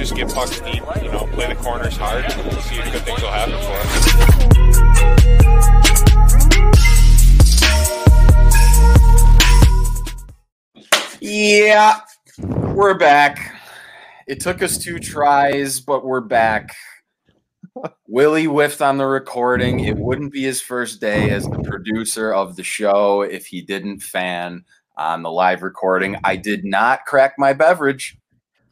just get pucks deep, you know, play the corners hard, and see if good things will happen for us. Yeah, we're back. It took us two tries, but we're back. Willie whiffed on the recording. It wouldn't be his first day as the producer of the show if he didn't fan on the live recording. I did not crack my beverage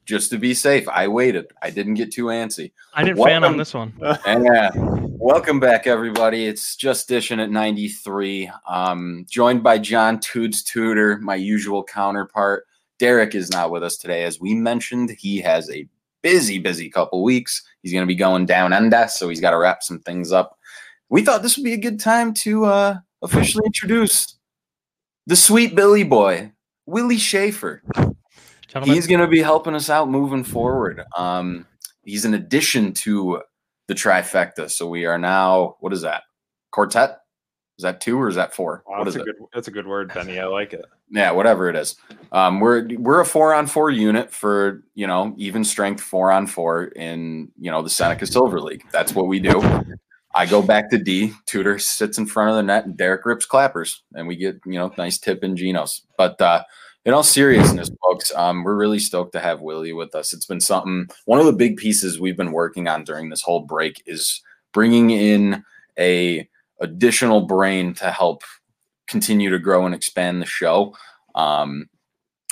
just to be safe. I waited. I didn't get too antsy. I didn't welcome, fan on this one. yeah. Welcome back, everybody. It's just dishing at 93. Um, joined by John Toots Tudor, my usual counterpart. Derek is not with us today. As we mentioned, he has a busy, busy couple weeks. He's going to be going down under, so he's got to wrap some things up. We thought this would be a good time to uh, officially introduce the sweet Billy boy, Willie Schaefer. Gentlemen. He's going to be helping us out moving forward. Um, he's an addition to the trifecta. So we are now, what is that? Quartet? Is that two or is that four? Wow, what is a it? Good, that's a good word, Benny. I like it. Yeah, whatever it is. Um, we're we're a four on four unit for you know even strength four on four in you know the Seneca Silver League. That's what we do. I go back to D. Tudor sits in front of the net, and Derek rips clappers, and we get you know nice tip in Genos. But uh, in all seriousness, folks, um, we're really stoked to have Willie with us. It's been something. One of the big pieces we've been working on during this whole break is bringing in a additional brain to help continue to grow and expand the show. Um,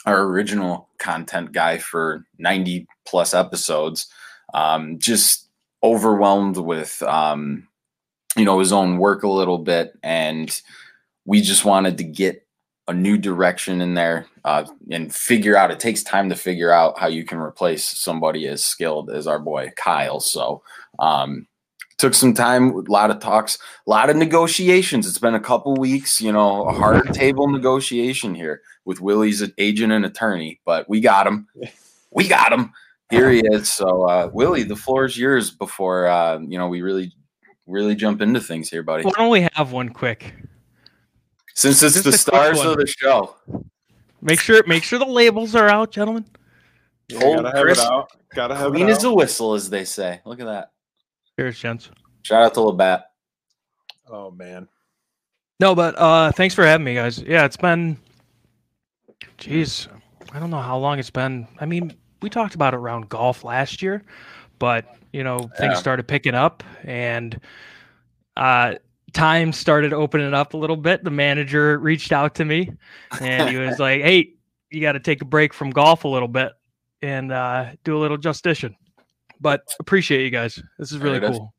our original content guy for 90 plus episodes, um, just overwhelmed with, um, you know, his own work a little bit. And we just wanted to get a new direction in there uh, and figure out it takes time to figure out how you can replace somebody as skilled as our boy Kyle. So, um, took some time, a lot of talks, a lot of negotiations. It's been a couple weeks, you know, a hard table negotiation here with Willie's agent and attorney, but we got him. We got him. Here he is. So, uh, Willie, the floor is yours before, uh, you know, we really, really jump into things here, buddy. Why don't we have one quick? Since it's Just the stars of the show. Make sure, make sure the labels are out, gentlemen. Yeah, gotta have it out. Gotta have clean it as a whistle, as they say. Look at that. Cheers, gents. Shout out to Labatt. Oh man. No, but uh thanks for having me, guys. Yeah, it's been jeez, I don't know how long it's been. I mean, we talked about it around golf last year, but you know, things yeah. started picking up and uh time started opening up a little bit. The manager reached out to me and he was like, Hey, you got to take a break from golf a little bit and uh, do a little Just Dishing but appreciate you guys. This is really cool.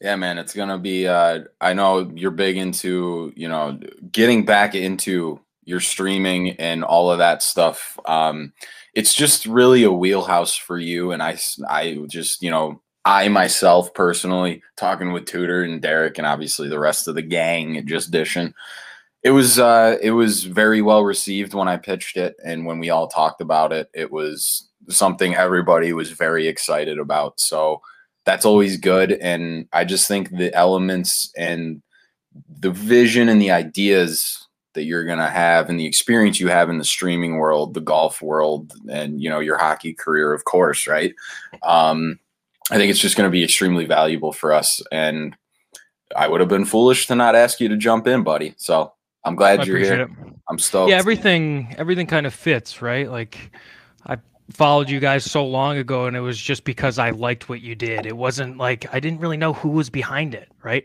Yeah, man, it's gonna be. Uh, I know you're big into you know getting back into your streaming and all of that stuff. Um, it's just really a wheelhouse for you, and I, I just you know I myself personally talking with Tudor and Derek and obviously the rest of the gang at Just Dishing. It was uh, it was very well received when I pitched it, and when we all talked about it, it was something everybody was very excited about. So that's always good. And I just think the elements and the vision and the ideas that you're going to have and the experience you have in the streaming world, the golf world, and, you know, your hockey career, of course, right? Um, I think it's just going to be extremely valuable for us. And I would have been foolish to not ask you to jump in, buddy. So I'm glad I you're here. It. I'm stoked. Yeah, everything everything kind of fits, right? Like I followed you guys so long ago and it was just because I liked what you did. It wasn't like I didn't really know who was behind it, right?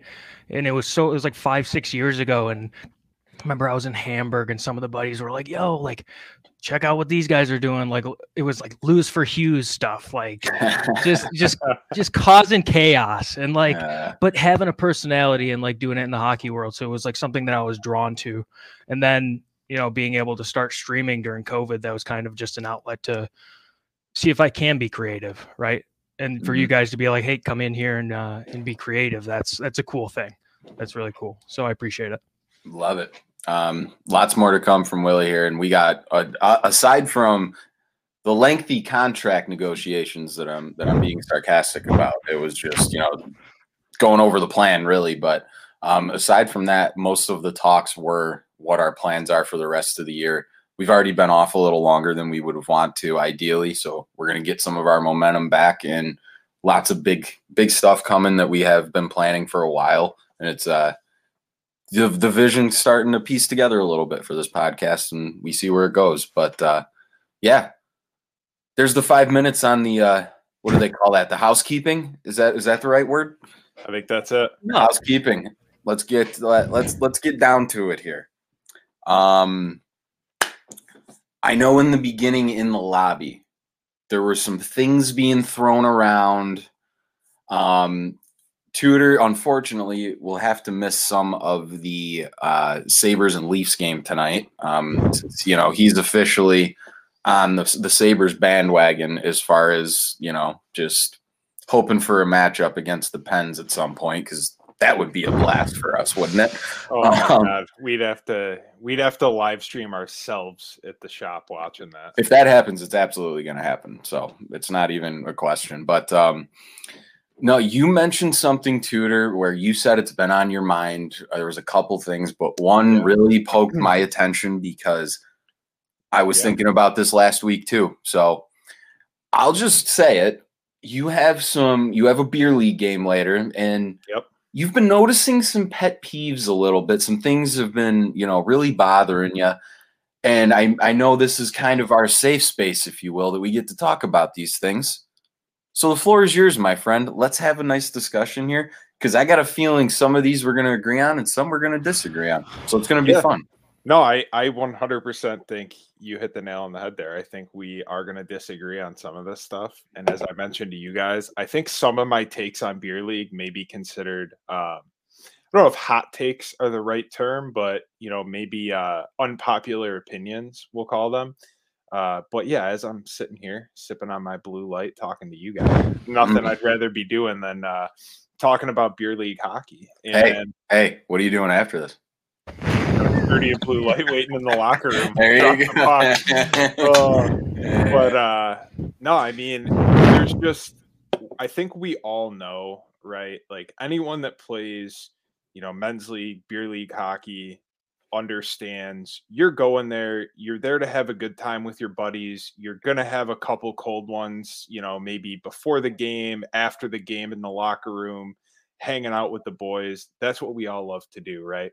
And it was so it was like 5 6 years ago and I remember I was in Hamburg and some of the buddies were like, "Yo, like check out what these guys are doing." Like it was like lose for Hughes stuff, like just just just causing chaos and like but having a personality and like doing it in the hockey world. So it was like something that I was drawn to. And then you know, being able to start streaming during COVID, that was kind of just an outlet to see if I can be creative, right? And for mm-hmm. you guys to be like, hey, come in here and uh, and be creative. That's that's a cool thing. That's really cool. So I appreciate it. Love it. Um, lots more to come from Willie here, and we got uh, aside from the lengthy contract negotiations that I'm that I'm being sarcastic about. It was just you know going over the plan really, but um, aside from that, most of the talks were what our plans are for the rest of the year. we've already been off a little longer than we would have want to ideally. So we're going to get some of our momentum back and lots of big, big stuff coming that we have been planning for a while. And it's, uh, the, the vision starting to piece together a little bit for this podcast and we see where it goes. But, uh, yeah, there's the five minutes on the, uh, what do they call that? The housekeeping? Is that, is that the right word? I think that's it. No, housekeeping. Let's get, let, let's, let's get down to it here. Um, I know in the beginning in the lobby, there were some things being thrown around. Um, Tudor, unfortunately, will have to miss some of the uh, Sabres and Leafs game tonight. Um, since, you know, he's officially on the, the Sabres bandwagon as far as, you know, just hoping for a matchup against the Pens at some point because that would be a blast for us, wouldn't it? Oh my um, god, we'd have to we'd have to live stream ourselves at the shop watching that. If that happens, it's absolutely going to happen. So it's not even a question. But um, no, you mentioned something, Tudor, where you said it's been on your mind. Uh, there was a couple things, but one yeah. really poked my attention because I was yeah. thinking about this last week too. So I'll just say it. You have some. You have a beer league game later, and yep you've been noticing some pet peeves a little bit. Some things have been, you know, really bothering you. And I, I know this is kind of our safe space, if you will, that we get to talk about these things. So the floor is yours, my friend. Let's have a nice discussion here because I got a feeling some of these we're going to agree on and some we're going to disagree on. So it's going to be yeah. fun. No, I, I 100% think you hit the nail on the head there. I think we are going to disagree on some of this stuff. And as I mentioned to you guys, I think some of my takes on Beer League may be considered, um, I don't know if hot takes are the right term, but, you know, maybe uh, unpopular opinions, we'll call them. Uh, but yeah, as I'm sitting here sipping on my blue light, talking to you guys, nothing mm-hmm. I'd rather be doing than uh, talking about Beer League hockey. And, hey, hey, what are you doing after this? dirty and blue light waiting in the locker room. There you go. uh, but uh, no, I mean, there's just, I think we all know, right? Like anyone that plays, you know, men's league, beer league hockey understands you're going there, you're there to have a good time with your buddies. You're going to have a couple cold ones, you know, maybe before the game, after the game in the locker room, hanging out with the boys. That's what we all love to do, right?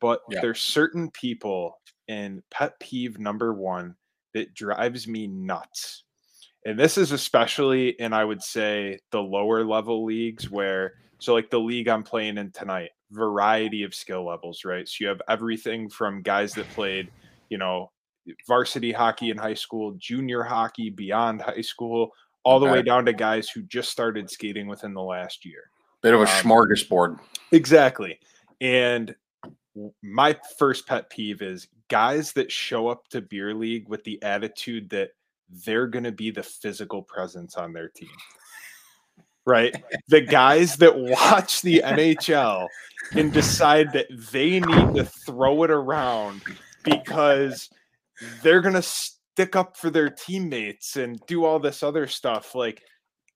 but yeah. there's certain people in pet peeve number one that drives me nuts. And this is especially in, I would say, the lower level leagues where, so like the league I'm playing in tonight, variety of skill levels, right? So you have everything from guys that played, you know, varsity hockey in high school, junior hockey beyond high school, all the way down to guys who just started skating within the last year. Bit of a um, smorgasbord. Exactly. And my first pet peeve is guys that show up to beer league with the attitude that they're going to be the physical presence on their team. Right? The guys that watch the NHL and decide that they need to throw it around because they're going to stick up for their teammates and do all this other stuff. Like,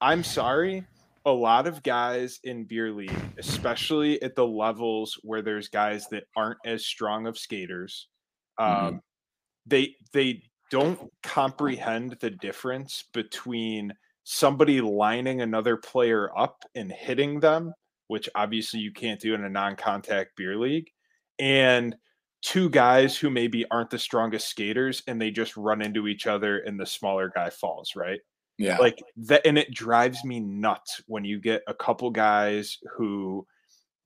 I'm sorry, a lot of guys in beer league, especially at the levels where there's guys that aren't as strong of skaters, mm-hmm. um, mm-hmm. they they don't comprehend the difference between somebody lining another player up and hitting them, which obviously you can't do in a non-contact beer league, and two guys who maybe aren't the strongest skaters and they just run into each other and the smaller guy falls, right? Yeah. Like that and it drives me nuts when you get a couple guys who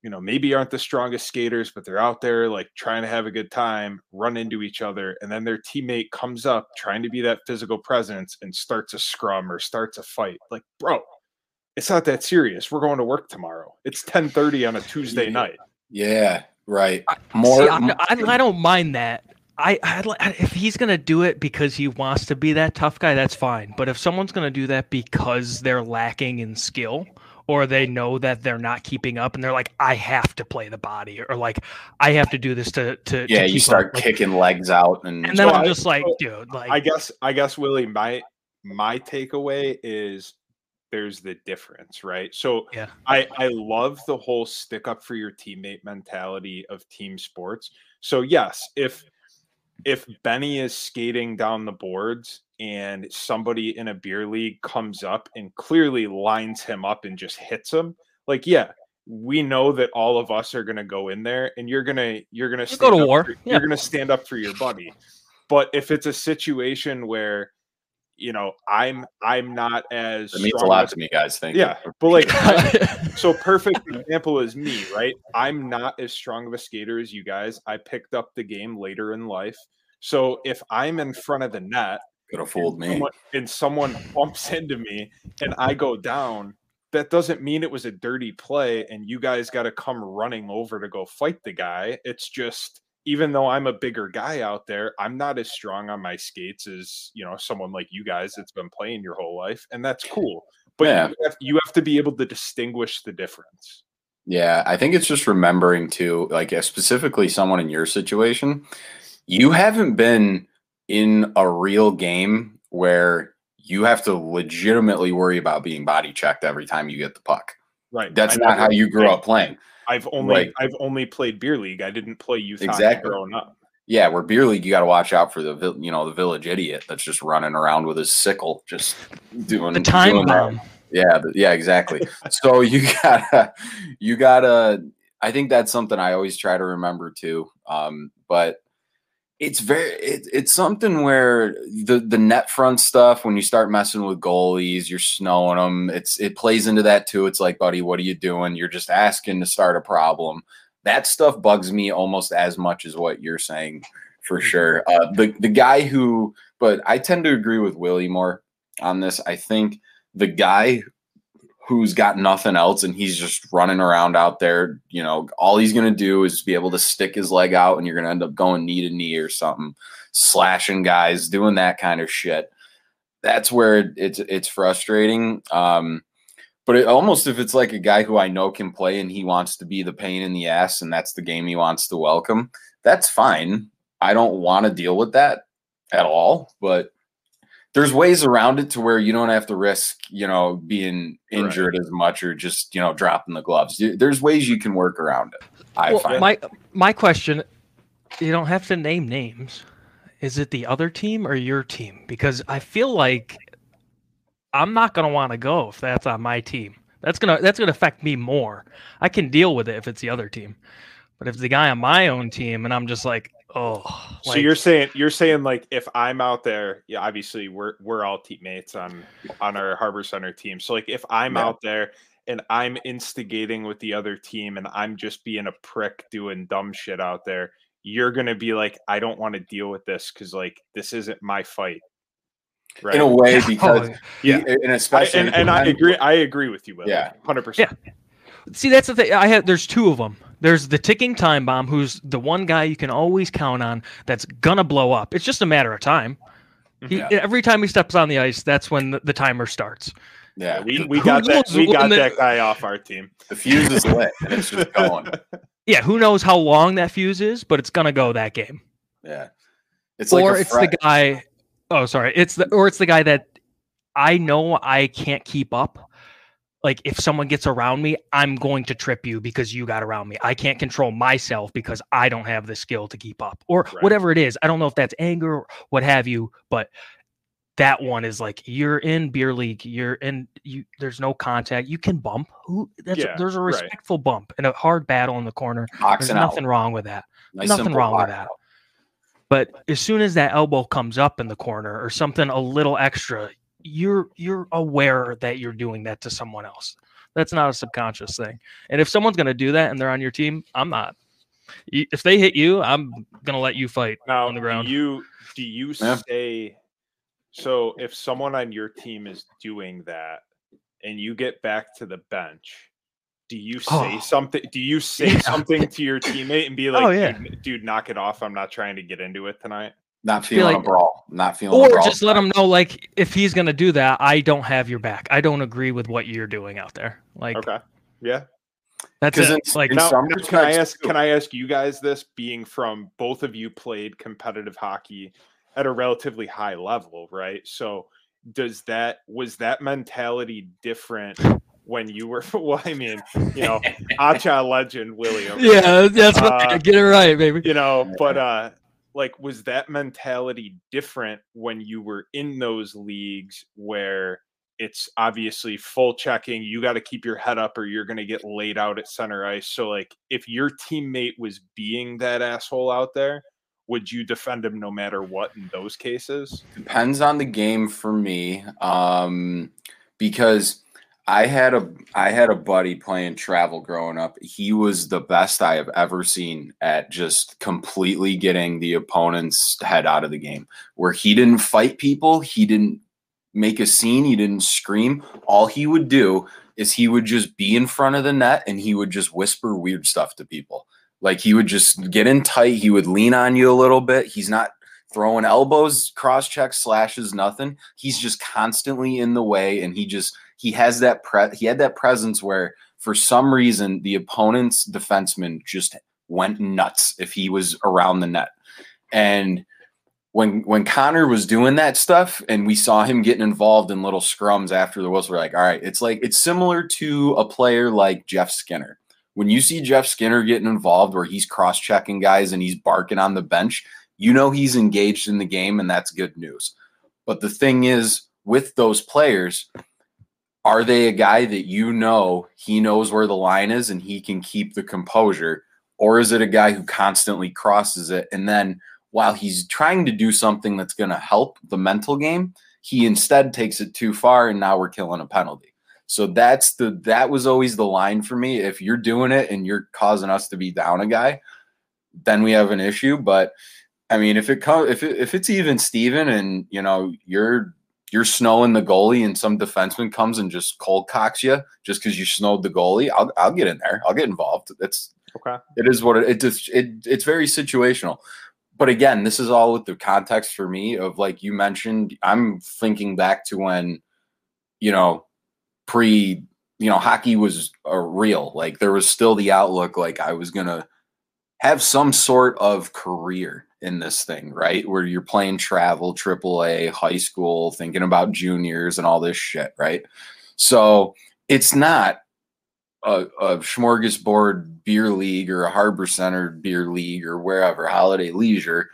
you know maybe aren't the strongest skaters but they're out there like trying to have a good time run into each other and then their teammate comes up trying to be that physical presence and starts a scrum or starts a fight. Like bro it's not that serious. We're going to work tomorrow. It's 10:30 on a Tuesday yeah. night. Yeah right. More See, I, I, I don't mind that. I, I if he's gonna do it because he wants to be that tough guy, that's fine. But if someone's gonna do that because they're lacking in skill, or they know that they're not keeping up, and they're like, I have to play the body, or like I have to do this to to yeah, to you start kicking legs out, and and then so I'm just like, dude, like I guess I guess Willie, my my takeaway is there's the difference, right? So yeah, I I love the whole stick up for your teammate mentality of team sports. So yes, if if Benny is skating down the boards and somebody in a beer league comes up and clearly lines him up and just hits him, like yeah, we know that all of us are going to go in there and you're going to you're going to go to war. For, yeah. You're going to stand up for your buddy. But if it's a situation where you know i'm i'm not as it means a lot as, to me guys. Thank yeah you. but like so perfect example is me right? I'm not as strong of a skater as you guys. I picked up the game later in life. So if i'm in front of the net could have fooled me. someone, and someone bumps into me and i go down that doesn't mean it was a dirty play and you guys got to come running over to go fight the guy. It's just even though I'm a bigger guy out there, I'm not as strong on my skates as you know someone like you guys that's been playing your whole life, and that's cool. But yeah. you, have, you have to be able to distinguish the difference. Yeah, I think it's just remembering to like uh, specifically someone in your situation, you haven't been in a real game where you have to legitimately worry about being body checked every time you get the puck. Right. That's I not how you grew up playing. I've only like, I've only played beer league. I didn't play youth exactly growing up. Yeah, where beer league, you got to watch out for the you know the village idiot that's just running around with his sickle, just doing the time doing bomb. Yeah, yeah, exactly. so you gotta you gotta. I think that's something I always try to remember too. Um, but it's very it, it's something where the the net front stuff when you start messing with goalies you're snowing them it's it plays into that too. It's like buddy what are you doing? You're just asking to start a problem. That stuff bugs me almost as much as what you're saying for mm-hmm. sure. Uh, the the guy who but I tend to agree with Willie more on this. I think the guy who's got nothing else and he's just running around out there. You know, all he's going to do is be able to stick his leg out and you're going to end up going knee to knee or something, slashing guys, doing that kind of shit. That's where it's it's frustrating. Um, but it, almost if it's like a guy who I know can play and he wants to be the pain in the ass and that's the game he wants to welcome, that's fine. I don't want to deal with that at all, but there's ways around it to where you don't have to risk, you know, being injured right. as much or just, you know, dropping the gloves. There's ways you can work around it. I well, find. My my question, you don't have to name names. Is it the other team or your team? Because I feel like I'm not gonna want to go if that's on my team. That's gonna that's gonna affect me more. I can deal with it if it's the other team. But if it's the guy on my own team and I'm just like, Oh, so like, you're saying you're saying like if I'm out there, yeah, obviously we're we're all teammates on on our Harbor Center team. So like if I'm yeah. out there and I'm instigating with the other team and I'm just being a prick doing dumb shit out there, you're gonna be like, I don't want to deal with this because like this isn't my fight. Right. In a way, because oh, yeah, and especially I, and, and I agree. I agree with you. Will. Yeah, hundred percent. Yeah. See, that's the thing. I have. There's two of them. There's the ticking time bomb, who's the one guy you can always count on that's gonna blow up. It's just a matter of time. Mm-hmm. He, yeah. Every time he steps on the ice, that's when the, the timer starts. Yeah, we, we got that we got the, that guy off our team. The fuse is lit and it's just going. Yeah, who knows how long that fuse is, but it's gonna go that game. Yeah. It's or like it's the guy oh sorry. It's the or it's the guy that I know I can't keep up like if someone gets around me, I'm going to trip you because you got around me. I can't control myself because I don't have the skill to keep up or right. whatever it is. I don't know if that's anger or what have you, but that one is like you're in beer league, you're in you there's no contact. You can bump. Who that's yeah, there's a respectful right. bump and a hard battle in the corner. there's nothing out. wrong with that. Nice nothing wrong with that. Out. But as soon as that elbow comes up in the corner or something a little extra, you're you're aware that you're doing that to someone else. That's not a subconscious thing. And if someone's going to do that and they're on your team, I'm not. If they hit you, I'm going to let you fight now, on the ground. Do you do you yeah. say so if someone on your team is doing that and you get back to the bench, do you say oh. something? Do you say yeah. something to your teammate and be oh, like, oh, yeah. dude, dude, knock it off. I'm not trying to get into it tonight. Not feeling like, a brawl. Not feeling or just let him know like if he's gonna do that, I don't have your back. I don't agree with what you're doing out there. Like okay, yeah, that's it. In, like now, can I ask? Can I ask you guys this? Being from both of you played competitive hockey at a relatively high level, right? So does that was that mentality different when you were well i mean you know acha legend william yeah that's right uh, get it right baby you know but uh like was that mentality different when you were in those leagues where it's obviously full checking you got to keep your head up or you're going to get laid out at center ice? So like if your teammate was being that asshole out there would you defend him no matter what in those cases? Depends on the game for me um because I had a I had a buddy playing travel growing up. He was the best I have ever seen at just completely getting the opponent's head out of the game. Where he didn't fight people, he didn't make a scene, he didn't scream. All he would do is he would just be in front of the net and he would just whisper weird stuff to people. Like he would just get in tight, he would lean on you a little bit. He's not throwing elbows, cross checks, slashes, nothing. He's just constantly in the way and he just he has that pre he had that presence where for some reason the opponent's defenseman just went nuts if he was around the net. And when when Connor was doing that stuff and we saw him getting involved in little scrums after the whistle, we're like, all right, it's like it's similar to a player like Jeff Skinner. When you see Jeff Skinner getting involved where he's cross-checking guys and he's barking on the bench, you know he's engaged in the game and that's good news. But the thing is with those players, are they a guy that you know he knows where the line is and he can keep the composure? Or is it a guy who constantly crosses it? And then while he's trying to do something that's going to help the mental game, he instead takes it too far and now we're killing a penalty. So that's the that was always the line for me. If you're doing it and you're causing us to be down a guy, then we have an issue. But I mean, if it comes if it, if it's even Steven and you know you're you're snowing the goalie and some defenseman comes and just cold cocks you just because you snowed the goalie, I'll, I'll get in there. I'll get involved. It's okay. It is what it, it just it it's very situational. But again, this is all with the context for me of like you mentioned. I'm thinking back to when, you know, pre you know hockey was a real like there was still the outlook like I was gonna have some sort of career in this thing, right? Where you're playing travel, AAA, high school, thinking about juniors and all this shit, right? So it's not a, a smorgasbord beer league or a harbor center beer league or wherever, holiday leisure,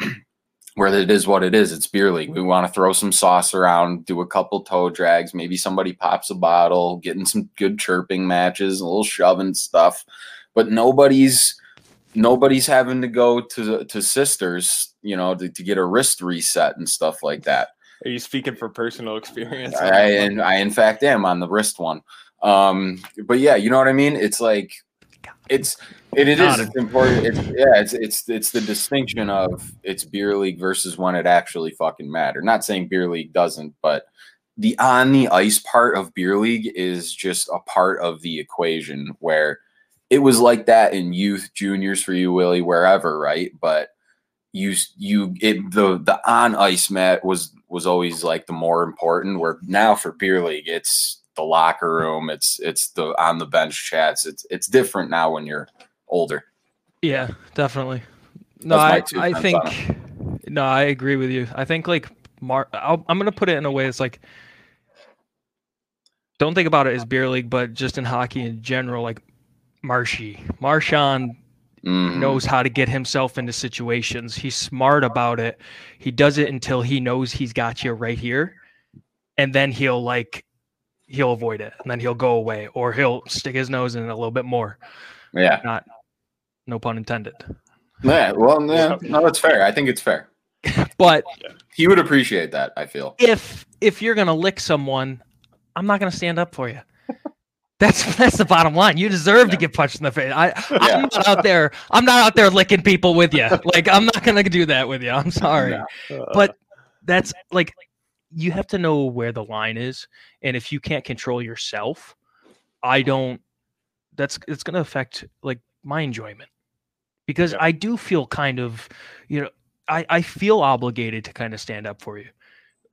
where it is what it is. It's beer league. We want to throw some sauce around, do a couple toe drags, maybe somebody pops a bottle, getting some good chirping matches, a little shoving stuff, but nobody's nobody's having to go to to sisters, you know, to, to get a wrist reset and stuff like that. Are you speaking for personal experience? I and I in fact am on the wrist one. Um, but yeah, you know what I mean? It's like it's it, it is it's important. It's yeah, it's it's it's the distinction of it's beer league versus when it actually fucking matter. Not saying beer league doesn't, but the on the ice part of beer league is just a part of the equation where it was like that in youth, juniors for you, Willie, wherever, right? But you you it the the on ice mat was was always like the more important. Where now for beer league, it's the locker room, it's it's the on the bench chats. It's it's different now when you're older. Yeah, definitely. No, I I think no, I agree with you. I think like Mar, i am gonna put it in a way. It's like don't think about it as beer league, but just in hockey in general, like Marshy. Marchand mm. knows how to get himself into situations. He's smart about it. He does it until he knows he's got you right here. And then he'll like he'll avoid it and then he'll go away or he'll stick his nose in it a little bit more. Yeah. Not no pun intended. Yeah, well, yeah, no, that's fair. I think it's fair. but he would appreciate that, I feel. If if you're gonna lick someone, I'm not gonna stand up for you. That's that's the bottom line. You deserve yeah. to get punched in the face. I I'm not out there. I'm not out there licking people with you. Like I'm not gonna do that with you. I'm sorry, uh, but that's like you have to know where the line is, and if you can't control yourself, I don't. That's it's gonna affect like my enjoyment because yeah. I do feel kind of, you know, I I feel obligated to kind of stand up for you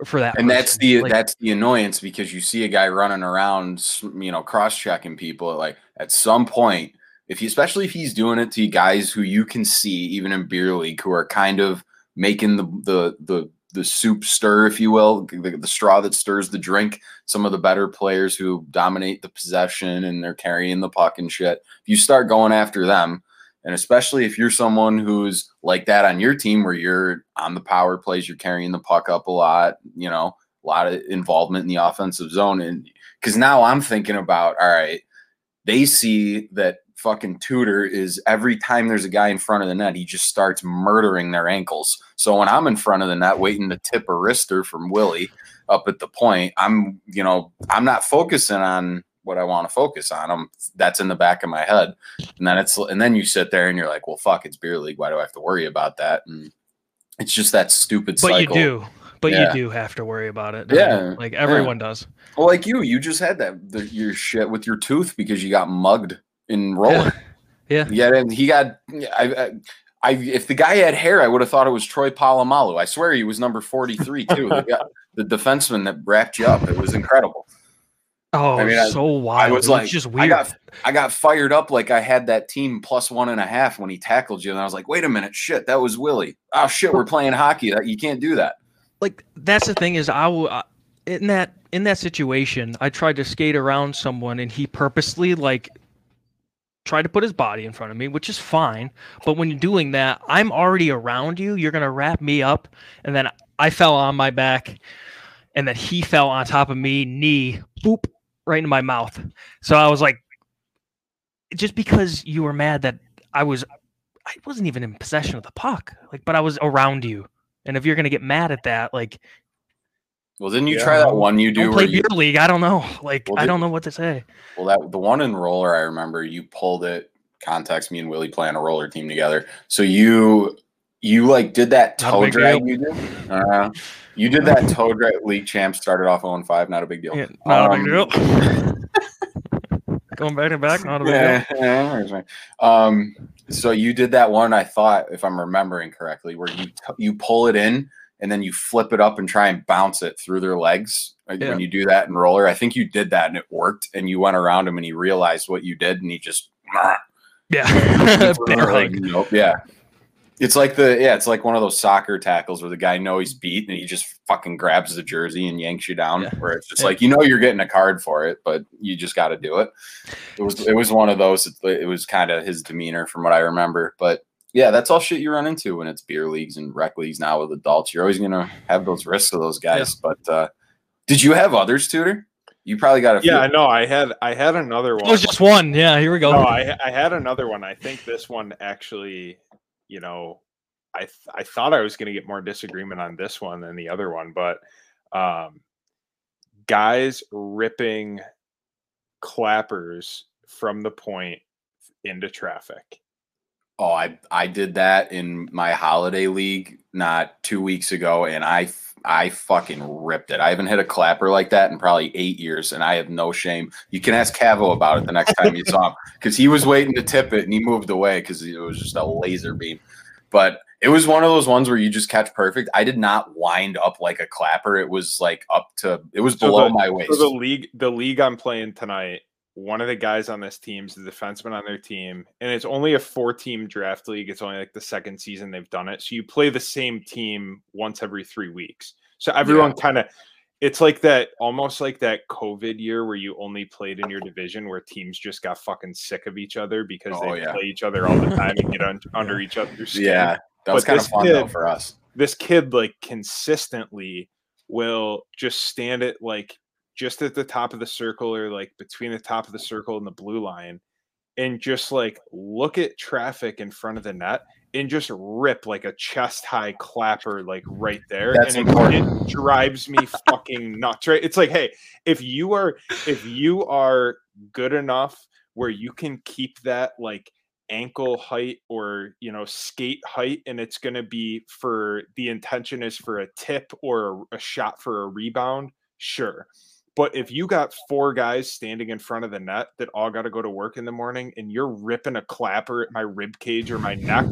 for that. And person. that's the like, that's the annoyance because you see a guy running around, you know, cross checking people. Like at some point, if he, especially if he's doing it to guys who you can see, even in beer league, who are kind of making the the the the soup stir, if you will, the, the, straw that stirs the drink. Some of the better players who dominate the possession and they're carrying the puck and shit. If you start going after them, And especially if you're someone who's like that on your team where you're on the power plays, you're carrying the puck up a lot, you know, a lot of involvement in the offensive zone. And because now I'm thinking about, all right, they see that fucking Tudor is every time there's a guy in front of the net, he just starts murdering their ankles. So when I'm in front of the net waiting to tip a wrister from Willie up at the point, I'm, you know, I'm not focusing on what I want to focus on. I'm that's in the back of my head. And then it's and then you sit there and you're like, well fuck, it's beer league. Why do I have to worry about that? And it's just that stupid but cycle. you do. But yeah. you do have to worry about it. Yeah. Like everyone yeah. does. Well, like you, you just had that the, your shit with your tooth because you got mugged in rolling. Yeah. Yeah. and he got. I, I, I, if the guy had hair, I would have thought it was Troy Polamalu. I swear he was number forty three too. the, the defenseman that wrapped you up. It was incredible. Oh, I mean, so wild. I was like, just weird. I got, I got fired up like I had that team plus one and a half when he tackled you, and I was like, wait a minute, shit, that was Willie. Oh shit, we're playing hockey. You can't do that. Like that's the thing is, I will uh, in that in that situation, I tried to skate around someone, and he purposely like tried to put his body in front of me, which is fine. But when you're doing that, I'm already around you. You're gonna wrap me up, and then I fell on my back, and then he fell on top of me, knee, boop, right into my mouth. So I was like, just because you were mad that I was, I wasn't even in possession of the puck, like, but I was around you. And if you're gonna get mad at that, like, well, didn't you yeah. try that one you do? Play beer you, league. I don't know. Like, well, I don't know what to say. Well, that the one in roller, I remember you pulled it. Context me and Willie playing a roller team together. So you you like did that toe drag you did? Uh, you did that toe drag league champ started off 0 5, not a big deal. Yeah, not um, a big um, deal. Going back and back, not a big yeah, deal. Yeah, um, so you did that one, I thought, if I'm remembering correctly, where you you pull it in and then you flip it up and try and bounce it through their legs yeah. when you do that in roller. I think you did that and it worked. And you went around him and he realized what you did and he just yeah, Nope. yeah. It's like the yeah, it's like one of those soccer tackles where the guy knows he's beat and he just fucking grabs the jersey and yanks you down. Yeah. Where it's just yeah. like you know you're getting a card for it, but you just got to do it. It was it was one of those. It, it was kind of his demeanor from what I remember, but yeah, that's all shit you run into when it's beer leagues and rec leagues now with adults. You're always gonna have those risks of those guys. Yeah. But uh, did you have others, Tudor? You probably got a few. Yeah, no, I had I had another one. It was just one. Yeah, here we go. No, I I had another one. I think this one actually, you know, I th- I thought I was going to get more disagreement on this one than the other one, but um, guys ripping clappers from the point into traffic. Oh, I I did that in my holiday league not two weeks ago, and I I fucking ripped it. I haven't hit a clapper like that in probably eight years, and I have no shame. You can ask Cavo about it the next time you saw him because he was waiting to tip it and he moved away because it was just a laser beam. But it was one of those ones where you just catch perfect. I did not wind up like a clapper. It was like up to it was below the, my waist. So the league, the league I'm playing tonight, one of the guys on this team is the defenseman on their team, and it's only a four team draft league. It's only like the second season they've done it. So you play the same team once every three weeks. So everyone yeah. kind of it's like that almost like that COVID year where you only played in your division where teams just got fucking sick of each other because oh, they yeah. play each other all the time and get un- under each other's skin. Yeah. That was kind of fun kid, though for us. This kid like consistently will just stand it like just at the top of the circle or like between the top of the circle and the blue line and just like look at traffic in front of the net and just rip like a chest high clapper like right there That's and it, it, drives me fucking nuts right? It's like hey if you are if you are good enough where you can keep that like ankle height or you know skate height and it's going to be for the intention is for a tip or a, a shot for a rebound sure but if you got four guys standing in front of the net that all got to go to work in the morning and you're ripping a clapper at my rib cage or my neck,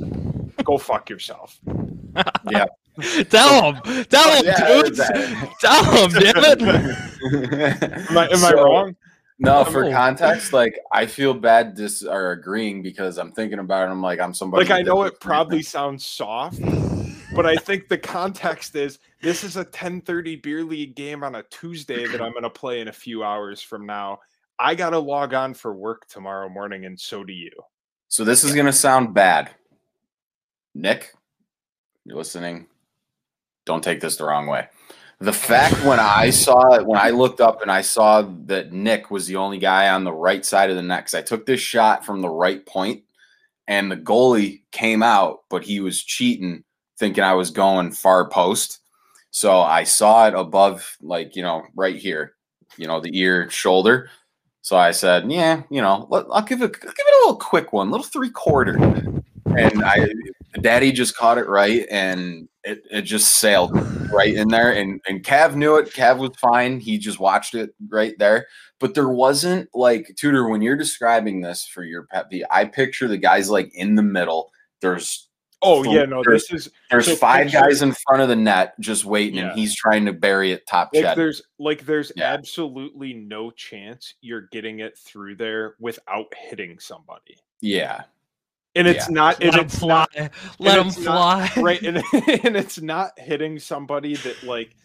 go fuck yourself. Yeah. Tell him. Tell him, yeah, dudes. Tell him, damn it. am I, am so, I wrong? No, for context, like I feel bad dis or agreeing because I'm thinking about it. I'm like, I'm somebody. Like I know it probably sounds soft, but I think the context is this is a 10:30 beer league game on a Tuesday that I'm going to play in a few hours from now. I got to log on for work tomorrow morning, and so do you. So this is gonna sound bad. Nick, you're listening. Don't take this the wrong way. The fact when I saw it, when I looked up and I saw that Nick was the only guy on the right side of the net, I took this shot from the right point and the goalie came out, but he was cheating, thinking I was going far post. So I saw it above, like, you know, right here, you know, the ear, shoulder. So I said, yeah, you know, I'll give it, I'll give it a little quick one, little three quarter. And I, daddy just caught it right and it, it just sailed right in there. And, and Cav knew it. Cav was fine. He just watched it right there. But there wasn't like, Tudor, when you're describing this for your pet the I picture the guys like in the middle. There's Oh yeah, no. This is there's so five picture, guys in front of the net just waiting, yeah. and he's trying to bury it top like There's like there's yeah. absolutely no chance you're getting it through there without hitting somebody. Yeah, and it's yeah. not. Let him fly. Not, Let him fly. Not, right, and, and it's not hitting somebody that like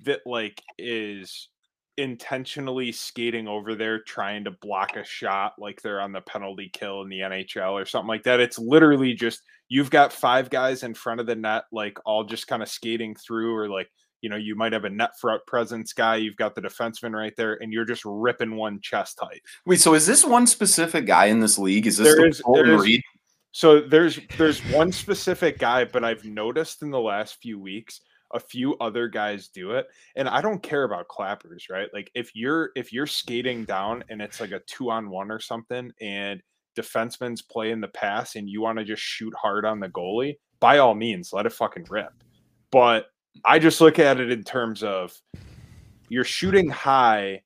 that like is intentionally skating over there trying to block a shot like they're on the penalty kill in the NHL or something like that. It's literally just you've got five guys in front of the net, like all just kind of skating through, or like you know, you might have a net front presence guy, you've got the defenseman right there, and you're just ripping one chest height. Wait, so is this one specific guy in this league? Is this there the is, there is, So there's there's one specific guy, but I've noticed in the last few weeks a few other guys do it and i don't care about clappers right like if you're if you're skating down and it's like a two on one or something and defenseman's play in the pass and you want to just shoot hard on the goalie, by all means, let it fucking rip. But I just look at it in terms of you're shooting high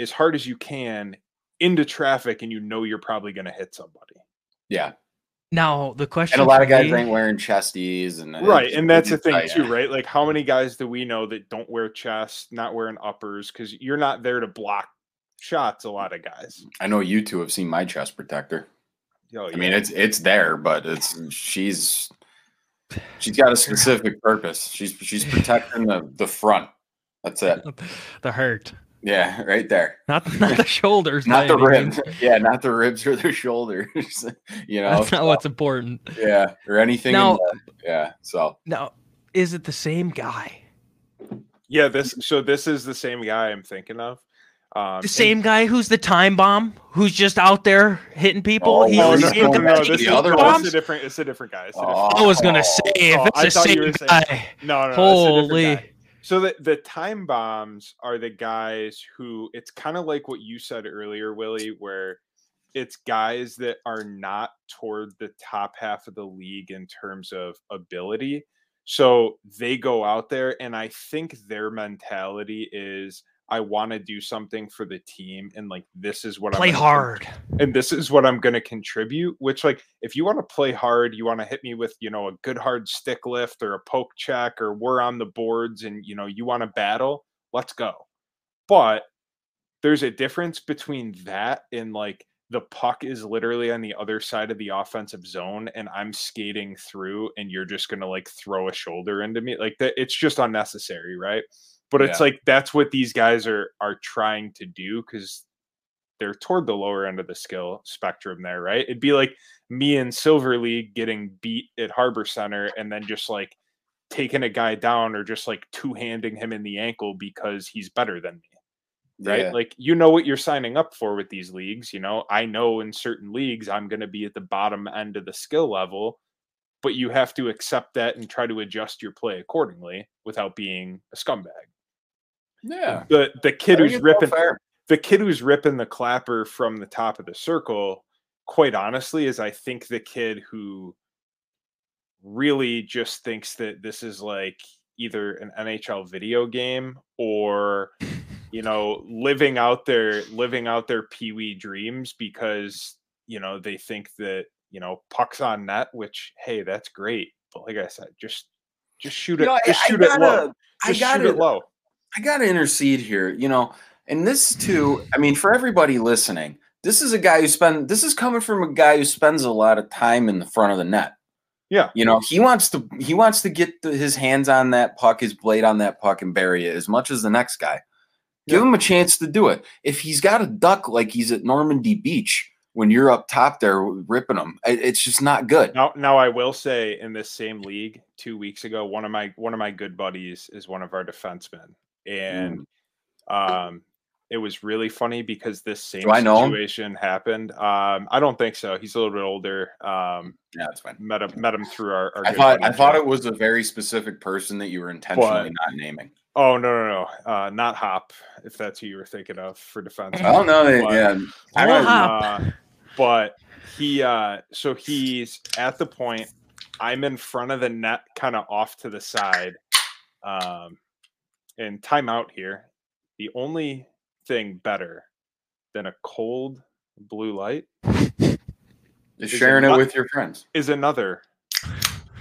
as hard as you can into traffic and you know you're probably going to hit somebody. Yeah. Now the question, and a lot of guys me, ain't wearing chesties, and uh, right, and that's the thing tight. too, right? Like, how many guys do we know that don't wear chests, not wearing uppers, because you're not there to block shots a lot of guys. I know you two have seen my chest protector. Oh, yeah. I mean, it's it's there, but it's mm. she's she's got a specific purpose. She's she's protecting the the front. That's it. The hurt. Yeah, right there. Not not the shoulders. not the ribs. Yeah, not the ribs or the shoulders. you know, that's not so, what's important. Yeah, or anything. Now, yeah. So now, is it the same guy? Yeah. This. So this is the same guy I'm thinking of. Um, the same and, guy who's the time bomb, who's just out there hitting people. Oh, He's no, the, no, no, this the other one. It's a different. It's a different guy. A different oh, I was gonna say if oh, it's the same guy. Saying, no, no, holy. So the the time bombs are the guys who it's kind of like what you said earlier, Willie, where it's guys that are not toward the top half of the league in terms of ability. So they go out there, and I think their mentality is I want to do something for the team and like this is what play I'm hard. and this is what I'm going to contribute which like if you want to play hard you want to hit me with you know a good hard stick lift or a poke check or we're on the boards and you know you want to battle let's go. But there's a difference between that and like the puck is literally on the other side of the offensive zone and I'm skating through and you're just going to like throw a shoulder into me like that it's just unnecessary right but it's yeah. like that's what these guys are are trying to do because they're toward the lower end of the skill spectrum there, right? It'd be like me in Silver League getting beat at Harbor Center and then just like taking a guy down or just like two handing him in the ankle because he's better than me. Right. Yeah. Like, you know what you're signing up for with these leagues. You know, I know in certain leagues I'm going to be at the bottom end of the skill level, but you have to accept that and try to adjust your play accordingly without being a scumbag. Yeah. The the kid who's ripping the kid who's ripping the clapper from the top of the circle, quite honestly, is I think the kid who really just thinks that this is like either an NHL video game or you know living out their living out their pee-wee dreams because you know they think that you know pucks on net which hey that's great. But like i said just just shoot it you know, just shoot gotta, it low just I shoot it low I got to intercede here, you know, and this too, I mean, for everybody listening, this is a guy who spend this is coming from a guy who spends a lot of time in the front of the net. Yeah. You know, he wants to he wants to get the, his hands on that puck, his blade on that puck and bury it as much as the next guy. Give yeah. him a chance to do it. If he's got a duck like he's at Normandy Beach when you're up top there ripping them. It's just not good. Now, now I will say in this same league two weeks ago, one of my one of my good buddies is one of our defensemen, and mm. um, it was really funny because this same situation happened. Um, I don't think so. He's a little bit older. Um, yeah, that's fine. Met him, met him through our. our I thought I thought it was a very specific person that you were intentionally but, not naming. Oh no no no, uh, not Hop. If that's who you were thinking of for defense. Oh no, but, yeah, I don't. Uh, but he, uh, so he's at the point. I'm in front of the net, kind of off to the side. Um, and timeout here. The only thing better than a cold blue light is sharing it with your friends. Is another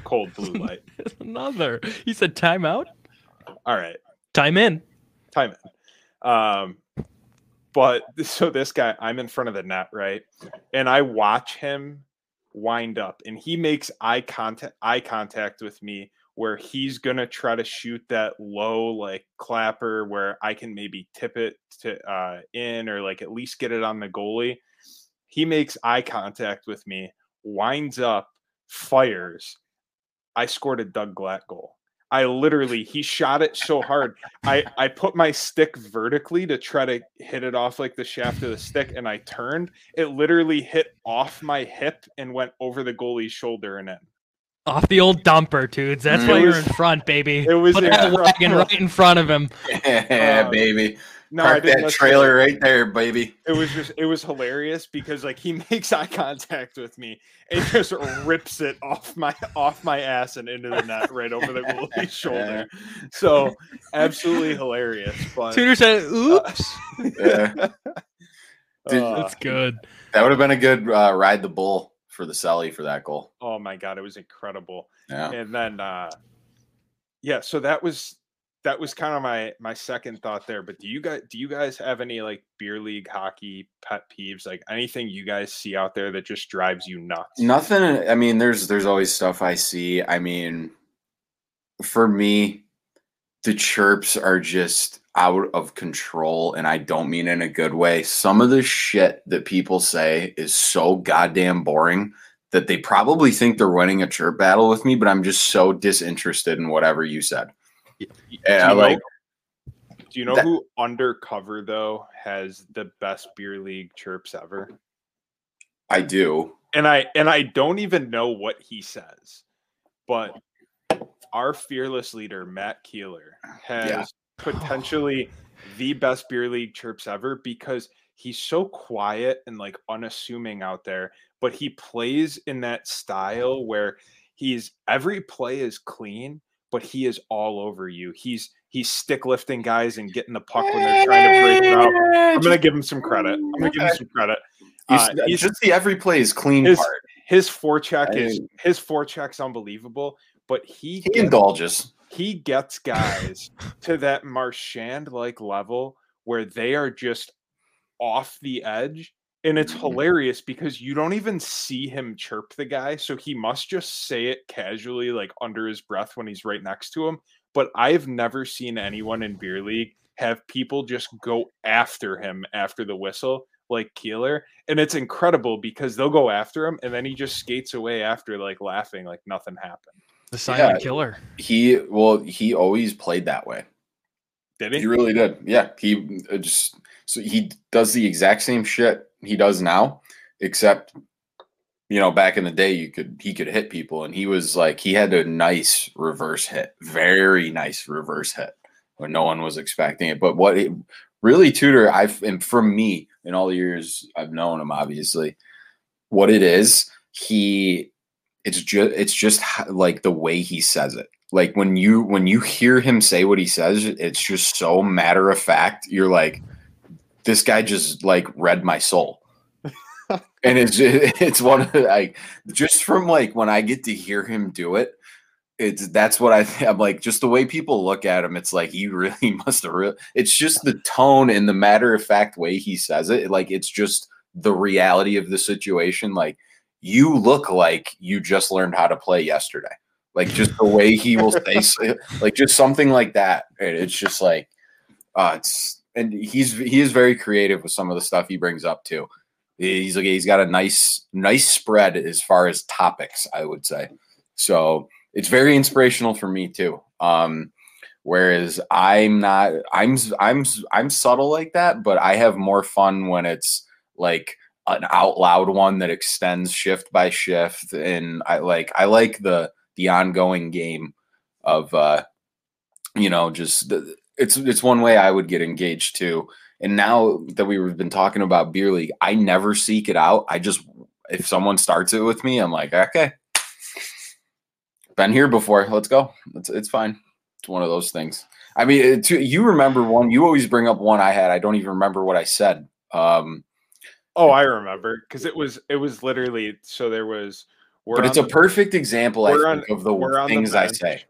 cold blue light. another. He said timeout. All right. Time in. Time in. Um, but so this guy, I'm in front of the net, right? And I watch him wind up and he makes eye contact eye contact with me where he's gonna try to shoot that low like clapper where I can maybe tip it to uh, in or like at least get it on the goalie. He makes eye contact with me, winds up, fires. I scored a Doug Glatt goal. I literally he shot it so hard. I I put my stick vertically to try to hit it off like the shaft of the stick, and I turned. It literally hit off my hip and went over the goalie's shoulder and in. Off the old dumper, dudes. That's it why was, you're in front, baby. It was Put that wagon right in front of him. Yeah, um, baby. No, Park that trailer right there, baby. It was just it was hilarious because like he makes eye contact with me and just rips it off my off my ass and into the net right over the goalie's shoulder. So absolutely hilarious. But Tudor said, "Oops." Uh, yeah. Dude, uh, That's good. That would have been a good uh, ride the bull for the Selly for that goal. Oh my god, it was incredible. Yeah. And then uh yeah, so that was that was kind of my my second thought there. But do you guys do you guys have any like beer league hockey pet peeves? Like anything you guys see out there that just drives you nuts? Nothing. I mean, there's there's always stuff I see. I mean, for me, the chirps are just out of control and I don't mean in a good way. Some of the shit that people say is so goddamn boring that they probably think they're winning a chirp battle with me, but I'm just so disinterested in whatever you said. Yeah, do like know, Do you know that, who undercover though has the best beer league chirps ever? I do. And I and I don't even know what he says. But our fearless leader, Matt Keeler, has yeah potentially the best beer league chirps ever because he's so quiet and like unassuming out there, but he plays in that style where he's every play is clean, but he is all over you. He's he's stick lifting guys and getting the puck when they're trying to break it out. I'm gonna give him some credit. I'm gonna give him some credit. Uh, he's just the every play is clean his, part. His forecheck is his forecheck's unbelievable, but he, he indulges he gets guys to that Marchand like level where they are just off the edge. And it's mm-hmm. hilarious because you don't even see him chirp the guy. So he must just say it casually, like under his breath when he's right next to him. But I've never seen anyone in Beer League have people just go after him after the whistle like Keeler. And it's incredible because they'll go after him and then he just skates away after like laughing like nothing happened. The silent yeah, killer. He well, he always played that way. Did he? He really did. Yeah, he uh, just so he does the exact same shit he does now, except you know back in the day you could he could hit people and he was like he had a nice reverse hit, very nice reverse hit when no one was expecting it. But what it really Tudor I've and for me in all the years I've known him, obviously, what it is he it's just it's just like the way he says it like when you when you hear him say what he says it's just so matter of fact you're like this guy just like read my soul and it's it's one of like just from like when i get to hear him do it it's that's what I I'm like just the way people look at him. It's like he really must have. Re- it's just the tone and the matter of fact way he says it. Like it's just the reality of the situation. Like you look like you just learned how to play yesterday. Like just the way he will say, like just something like that. It's just like, uh, it's and he's he is very creative with some of the stuff he brings up too. He's like he's got a nice nice spread as far as topics, I would say. So it's very inspirational for me too. Um, whereas I'm not, I'm I'm I'm subtle like that, but I have more fun when it's like an out loud one that extends shift by shift, and I like I like the the ongoing game of uh, you know just the, it's it's one way I would get engaged too. And now that we've been talking about beer league, I never seek it out. I just if someone starts it with me, I'm like, okay, been here before. Let's go. It's it's fine. It's one of those things. I mean, it, you remember one. You always bring up one I had. I don't even remember what I said. Um, oh, I remember because it was it was literally so there was. but it's a the, perfect example, I think, of the things the I say.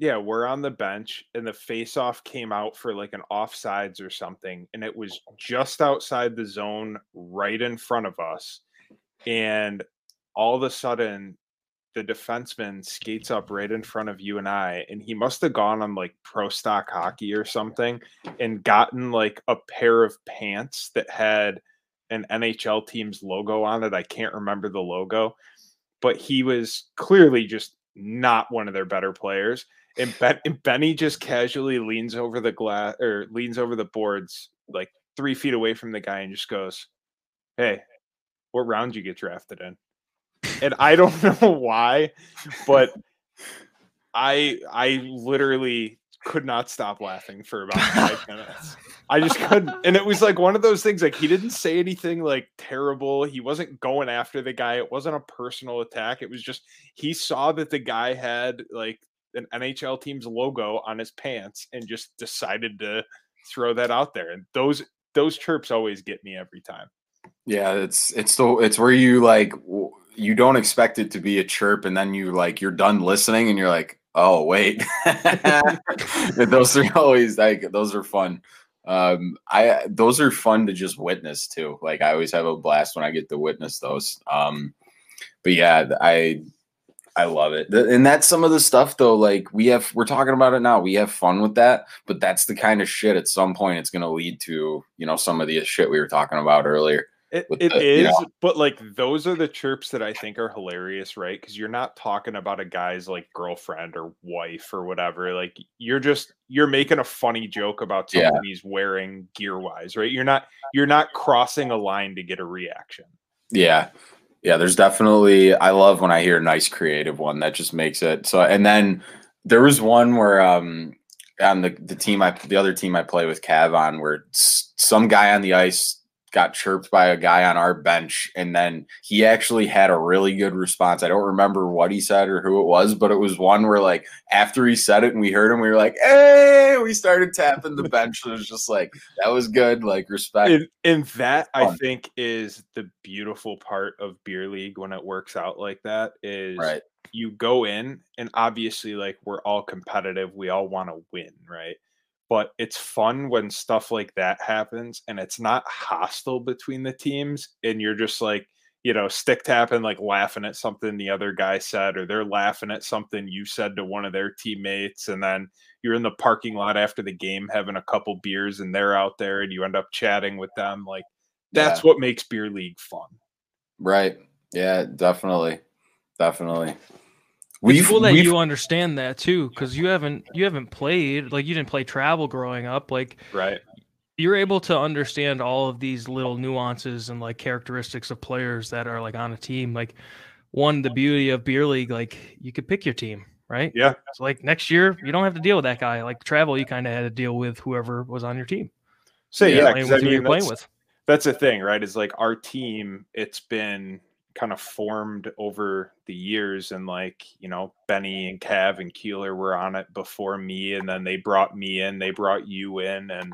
Yeah, we're on the bench, and the face-off came out for like an offsides or something, and it was just outside the zone, right in front of us, and all of a sudden the defenseman skates up right in front of you and I, and he must have gone on like pro stock hockey or something and gotten like a pair of pants that had an NHL team's logo on it. I can't remember the logo, but he was clearly just not one of their better players. And, ben- and Benny just casually leans over the glass or leans over the boards like three feet away from the guy and just goes, Hey, what round you get drafted in? and I don't know why, but I I literally could not stop laughing for about five minutes. I just couldn't. And it was like one of those things like he didn't say anything like terrible. He wasn't going after the guy. It wasn't a personal attack. It was just he saw that the guy had like an NHL team's logo on his pants and just decided to throw that out there. And those those chirps always get me every time. Yeah, it's it's the it's where you like you don't expect it to be a chirp and then you like you're done listening and you're like oh wait. Those are always like those are fun. Um i those are fun to just witness too. Like i always have a blast when i get to witness those. Um but yeah i i love it. And that's some of the stuff though like we have we're talking about it now. We have fun with that but that's the kind of shit at some point it's going to lead to you know some of the shit we were talking about earlier it, it the, is, but like those are the chirps that I think are hilarious, right? Because you're not talking about a guy's like girlfriend or wife or whatever. Like you're just you're making a funny joke about something yeah. he's wearing gear wise, right? You're not you're not crossing a line to get a reaction. Yeah. Yeah, there's definitely I love when I hear a nice creative one that just makes it so and then there was one where um on the, the team I the other team I play with Cav on where some guy on the ice got chirped by a guy on our bench and then he actually had a really good response. I don't remember what he said or who it was, but it was one where like after he said it and we heard him, we were like, Hey, we started tapping the bench. It was just like that was good, like respect. And, and that I think is the beautiful part of beer league when it works out like that is right. you go in and obviously like we're all competitive, we all want to win, right? But it's fun when stuff like that happens and it's not hostile between the teams and you're just like you know stick tapping like laughing at something the other guy said or they're laughing at something you said to one of their teammates and then you're in the parking lot after the game having a couple beers and they're out there and you end up chatting with them like that's yeah. what makes beer league fun. Right. Yeah definitely. Definitely we cool that we've, you understand that too, because you haven't you haven't played like you didn't play travel growing up. Like right, you're able to understand all of these little nuances and like characteristics of players that are like on a team. Like one, the beauty of beer league, like you could pick your team, right? Yeah. So like next year, you don't have to deal with that guy. Like travel, you kind of had to deal with whoever was on your team. So yeah, yeah I mean, playing with. That's the thing, right? Is like our team. It's been kind of formed over the years and like you know benny and cav and keeler were on it before me and then they brought me in they brought you in and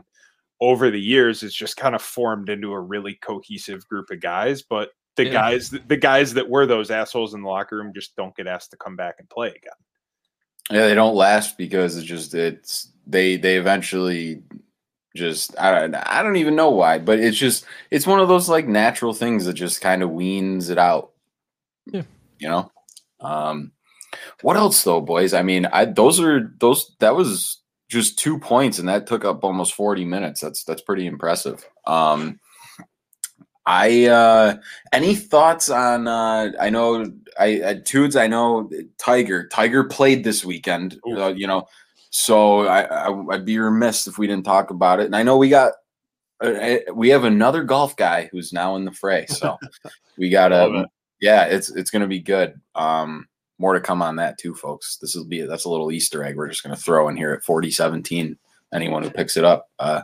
over the years it's just kind of formed into a really cohesive group of guys but the yeah. guys the guys that were those assholes in the locker room just don't get asked to come back and play again yeah they don't last because it's just it's they they eventually just I don't I don't even know why, but it's just it's one of those like natural things that just kind of weans it out. Yeah. You know? Um what else though, boys? I mean, I those are those that was just two points and that took up almost 40 minutes. That's that's pretty impressive. Um I uh any thoughts on uh I know I uh, Tudes I know Tiger Tiger played this weekend uh, you know so I, I would be remiss if we didn't talk about it and I know we got uh, eh, we have another golf guy who's now in the fray so we got to yeah it's it's going to be good um more to come on that too folks this will be that's a little easter egg we're just going to throw in here at 4017 anyone who picks it up uh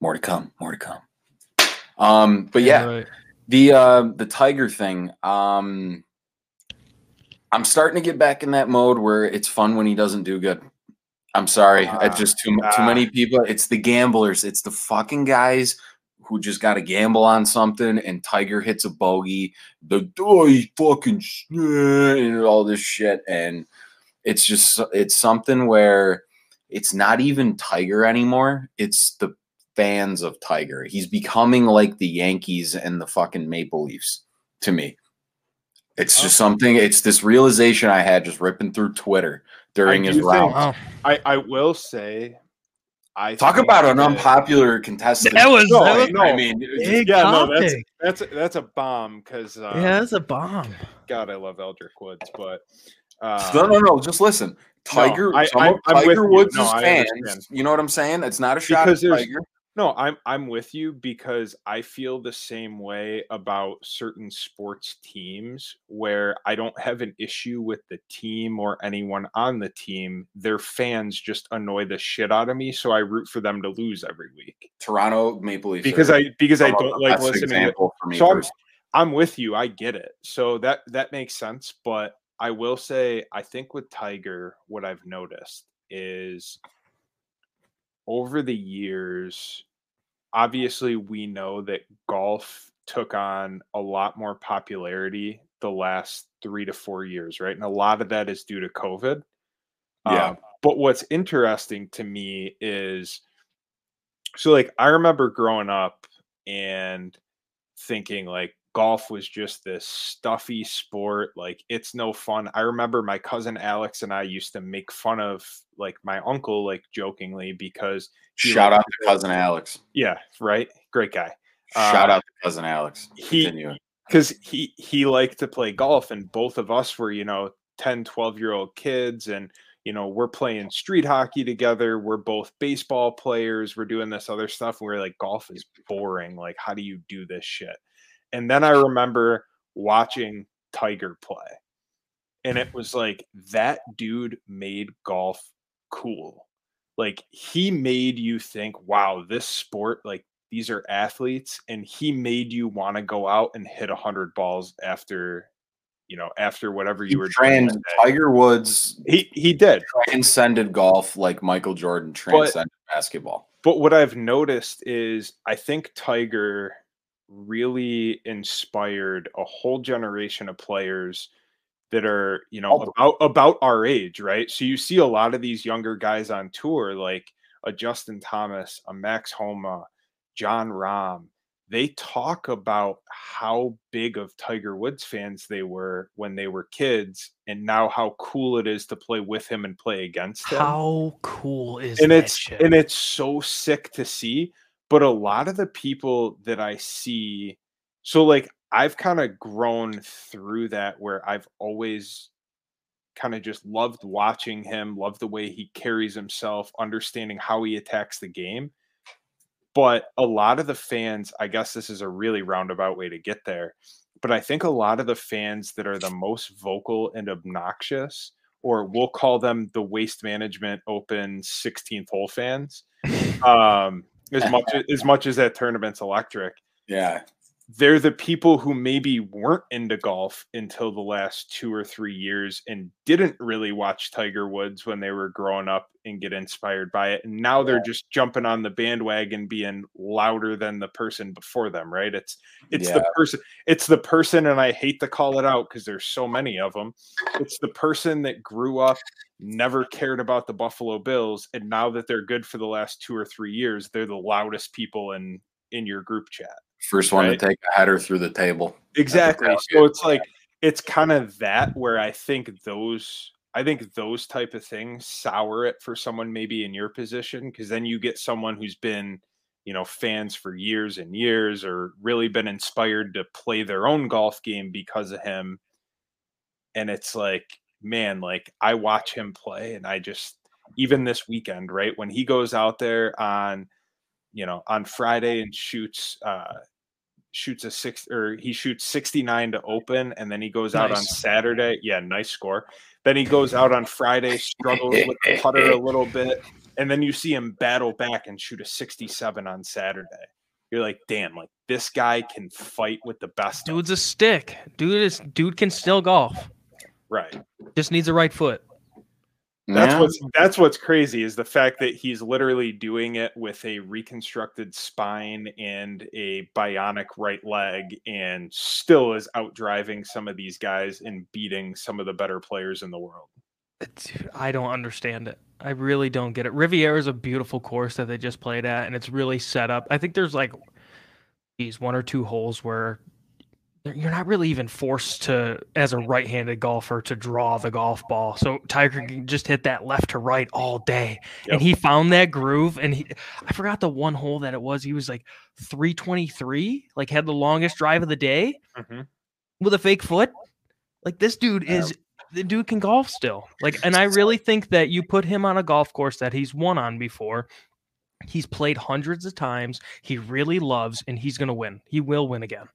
more to come more to come um, but yeah, right. the uh, the tiger thing. Um, I'm starting to get back in that mode where it's fun when he doesn't do good. I'm sorry, uh, it's just too uh, too many people. It's the gamblers. It's the fucking guys who just got to gamble on something, and Tiger hits a bogey. The oh, he fucking and all this shit, and it's just it's something where it's not even Tiger anymore. It's the fans of Tiger. He's becoming like the Yankees and the fucking Maple Leafs to me. It's just something. It's this realization I had just ripping through Twitter during his round. I I will say, I talk about an unpopular contestant. That was, no, that was no, I mean, yeah, no, that's that's a, that's a bomb because uh, yeah, that's a bomb. God, I love Eldrick Woods, but uh, no, no, no. Just listen. Tiger, no, I, I, Tiger Woods' no, fans. You know what I'm saying? It's not a shot because at Tiger. No, I'm I'm with you because I feel the same way about certain sports teams where I don't have an issue with the team or anyone on the team. Their fans just annoy the shit out of me, so I root for them to lose every week. Toronto Maple Leafs because I because I don't like listening. To, so I'm, I'm with you. I get it. So that that makes sense. But I will say, I think with Tiger, what I've noticed is over the years obviously we know that golf took on a lot more popularity the last three to four years, right? And a lot of that is due to COVID. Yeah. Um, but what's interesting to me is so, like, I remember growing up and thinking, like, golf was just this stuffy sport. Like, it's no fun. I remember my cousin Alex and I used to make fun of, like, my uncle, like, jokingly, because Shout out to cousin Alex. Yeah, right. Great guy. Shout uh, out to cousin Alex. He because he he liked to play golf, and both of us were you know 10, 12 year old kids, and you know we're playing street hockey together. We're both baseball players. We're doing this other stuff. And we're like, golf is boring. Like, how do you do this shit? And then I remember watching Tiger play, and it was like that dude made golf cool like he made you think, wow, this sport, like these are athletes, and he made you want to go out and hit a hundred balls after, you know, after whatever you he were trained. Tiger Woods, he he did transcended golf like Michael Jordan transcended but, basketball. But what I've noticed is, I think Tiger really inspired a whole generation of players that are you know about about our age right? So you see a lot of these younger guys on tour like a justin thomas a max homa jon rahm. They talk about how big of tiger woods fans they were when they were kids and now how cool it is to play with him and play against him. How cool is and it's shit? and it's so sick to see but a lot of the people that i see so like I've kind of grown through that where I've always kind of just loved watching him, loved the way he carries himself, understanding how he attacks the game. But a lot of the fans, I guess this is a really roundabout way to get there, but I think a lot of the fans that are the most vocal and obnoxious, or we'll call them the waste management open 16th hole fans, um, as much as much as that tournament's electric. Yeah they're the people who maybe weren't into golf until the last two or three years and didn't really watch Tiger Woods when they were growing up and get inspired by it. And now they're just jumping on the bandwagon being louder than the person before them, right? It's it's yeah. the person it's the person and I hate to call it out because there's so many of them. It's the person that grew up never cared about the Buffalo Bills and now that they're good for the last 2 or 3 years, they're the loudest people in in your group chat. First one right? to take a header through the table. Exactly. So it's like it's kind of that where I think those I think those type of things sour it for someone maybe in your position because then you get someone who's been, you know fans for years and years or really been inspired to play their own golf game because of him and it's like man like i watch him play and i just even this weekend right when he goes out there on you know on friday and shoots uh shoots a six or he shoots 69 to open and then he goes out on saturday yeah nice score then he goes out on friday struggles with the putter a little bit and then you see him battle back and shoot a 67 on Saturday. You're like, damn, like this guy can fight with the best. Dude's a stick. Dude is dude can still golf. Right. Just needs a right foot. That's yeah. what's that's what's crazy is the fact that he's literally doing it with a reconstructed spine and a bionic right leg and still is out driving some of these guys and beating some of the better players in the world. I don't understand it. I really don't get it. Riviera is a beautiful course that they just played at, and it's really set up. I think there's like these one or two holes where you're not really even forced to, as a right-handed golfer, to draw the golf ball. So Tiger can just hit that left to right all day, yep. and he found that groove. And he, I forgot the one hole that it was. He was like 323, like had the longest drive of the day mm-hmm. with a fake foot. Like this dude is the dude can golf still. Like, and I really think that you put him on a golf course that he's won on before. He's played hundreds of times. He really loves, and he's going to win. He will win again.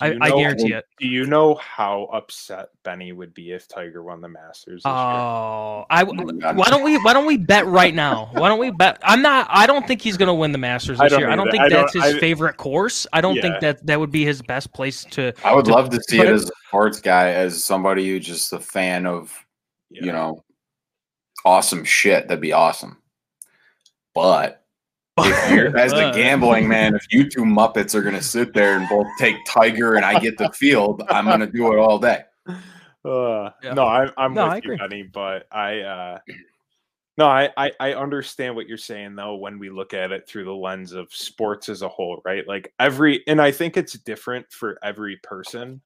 I, I, guarantee it. Do you know how upset Benny would be if Tiger won the Masters? oh, I. Oh why don't we? Why don't we bet right now? Why don't we bet? I'm not. I don't think he's going to win the Masters this I year. I don't think I that's don't, his favorite course. I don't yeah. think that that would be his best place to. I would to, love to see it as a sports guy, as somebody who's just a fan of, yeah. you know, awesome shit. That'd be awesome. But as the gambling man, if you two Muppets are going to sit there and both take Tiger and I get the field, I'm going to do it all day. Uh, yeah. No, I, I'm no, with you, Benny, but I, uh, no, I, I, I understand what you're saying though when we look at it through the lens of sports as a whole, right? Like every, and I think it's different for every person,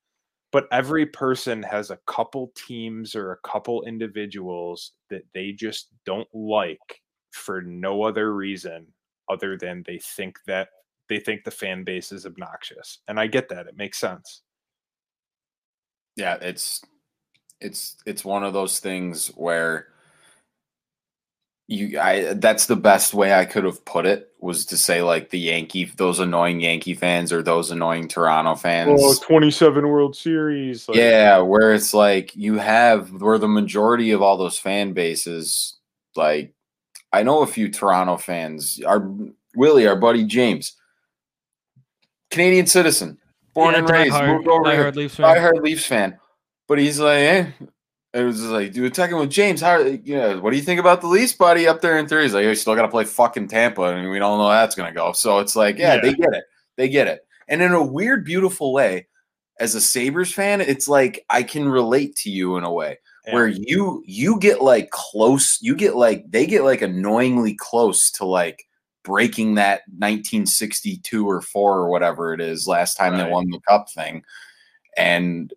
but every person has a couple teams or a couple individuals that they just don't like for no other reason other than they think that they think the fan base is obnoxious. And I get that. It makes sense. Yeah, it's it's it's one of those things where you I that's the best way I could have put it was to say like the Yankee those annoying Yankee fans or those annoying Toronto fans. Oh, 27 World Series. Like, yeah, where it's like you have where the majority of all those fan bases like I know a few Toronto fans. Our Willie, our buddy James, Canadian citizen, born yeah, and raised, hard, moved over here, Leafs fan. diehard Leafs fan. But he's like, eh. It was like, dude, talking with James. How, you know, what do you think about the Leafs, buddy, up there in three? He's like, you still got to play fucking Tampa, and we don't know how that's gonna go. So it's like, yeah, yeah, they get it, they get it, and in a weird, beautiful way, as a Sabres fan, it's like I can relate to you in a way yeah. where you you get like close you get like they get like annoyingly close to like breaking that 1962 or 4 or whatever it is last time right. they won the cup thing and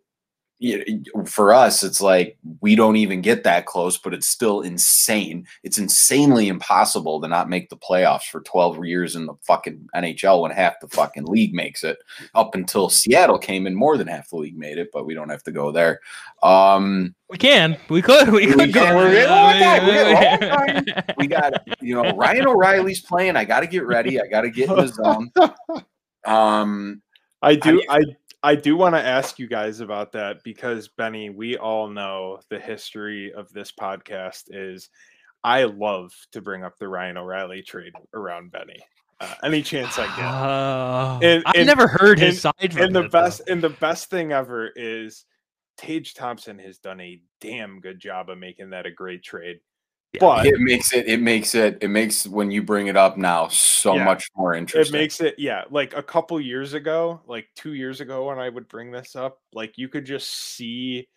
for us, it's like we don't even get that close, but it's still insane. It's insanely impossible to not make the playoffs for 12 years in the fucking NHL when half the fucking league makes it. Up until Seattle came in, more than half the league made it, but we don't have to go there. Um, we can, we could, we, we could go. We're we got, you know, Ryan O'Reilly's playing. I got to get ready. I got to get in the zone. Um, I do. I, I I do want to ask you guys about that because Benny, we all know the history of this podcast is I love to bring up the Ryan O'Reilly trade around Benny. Uh, any chance I get. Uh, and, I've and, never heard his and, side. and the best though. and the best thing ever is Tage Thompson has done a damn good job of making that a great trade. But it makes it it makes it it makes when you bring it up now so yeah, much more interesting. It makes it yeah, like a couple years ago, like 2 years ago when I would bring this up, like you could just see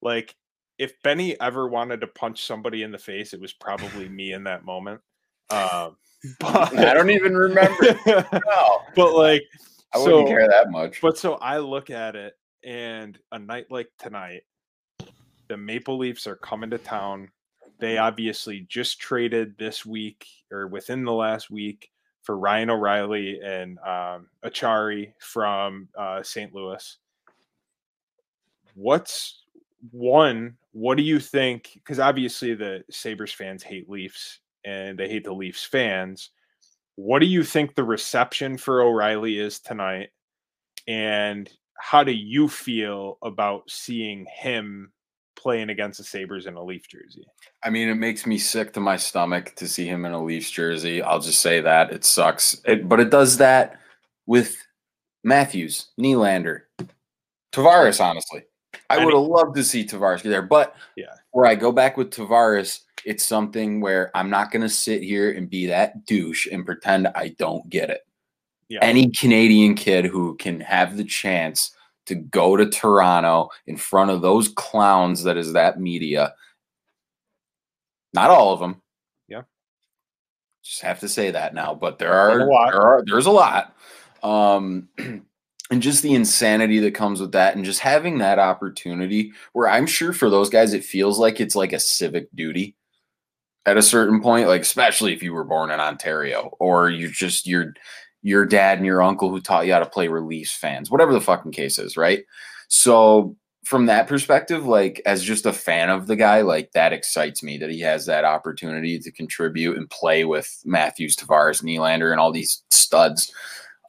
like if Benny ever wanted to punch somebody in the face, it was probably me in that moment. Um but I don't even remember. no. But like I wouldn't so, care that much. But so I look at it and a night like tonight, the Maple Leafs are coming to town they obviously just traded this week or within the last week for Ryan O'Reilly and um, Acciari from uh, St. Louis. What's one? What do you think? Because obviously the Sabres fans hate Leafs and they hate the Leafs fans. What do you think the reception for O'Reilly is tonight? And how do you feel about seeing him playing against the Sabres in a Leaf jersey? I mean, it makes me sick to my stomach to see him in a Leafs jersey. I'll just say that it sucks. It, but it does that with Matthews, Nylander, Tavares, honestly. I, I would have loved to see Tavares there. But yeah, where I go back with Tavares, it's something where I'm not going to sit here and be that douche and pretend I don't get it. Yeah. Any Canadian kid who can have the chance to go to Toronto in front of those clowns that is that media. Not all of them. Yeah. Just have to say that now, but there are, there are there's a lot. Um and just the insanity that comes with that and just having that opportunity where I'm sure for those guys it feels like it's like a civic duty at a certain point like especially if you were born in Ontario or you just you're your dad and your uncle who taught you how to play release fans, whatever the fucking case is, right? So from that perspective, like as just a fan of the guy, like that excites me that he has that opportunity to contribute and play with Matthews, Tavares, Nylander, and all these studs.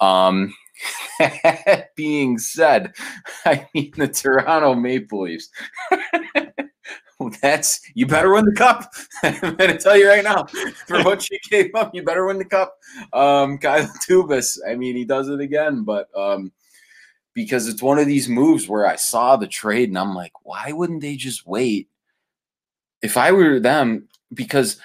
Um, that being said, I mean the Toronto Maple Leafs. that's you better win the cup. I'm gonna tell you right now, for what you gave up, you better win the cup. Um, Kyle Dubas, I mean, he does it again, but um, because it's one of these moves where I saw the trade and I'm like, why wouldn't they just wait? If I were them, because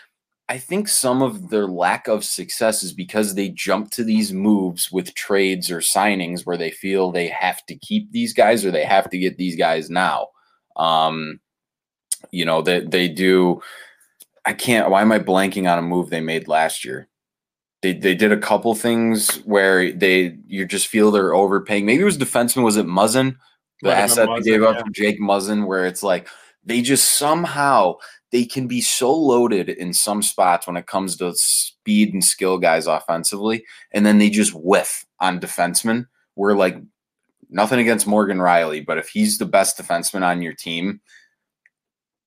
I think some of their lack of success is because they jump to these moves with trades or signings where they feel they have to keep these guys or they have to get these guys now. Um, you know, they they do. I can't. Why am I blanking on a move they made last year? They they did a couple things where they you just feel they're overpaying. Maybe it was defenseman. Was it Muzzin? The asset Muzzin, they gave up yeah. for Jake Muzzin, where it's like they just somehow they can be so loaded in some spots when it comes to speed and skill guys offensively, and then they just whiff on defensemen. We're like nothing against Morgan Rielly, but if he's the best defenseman on your team,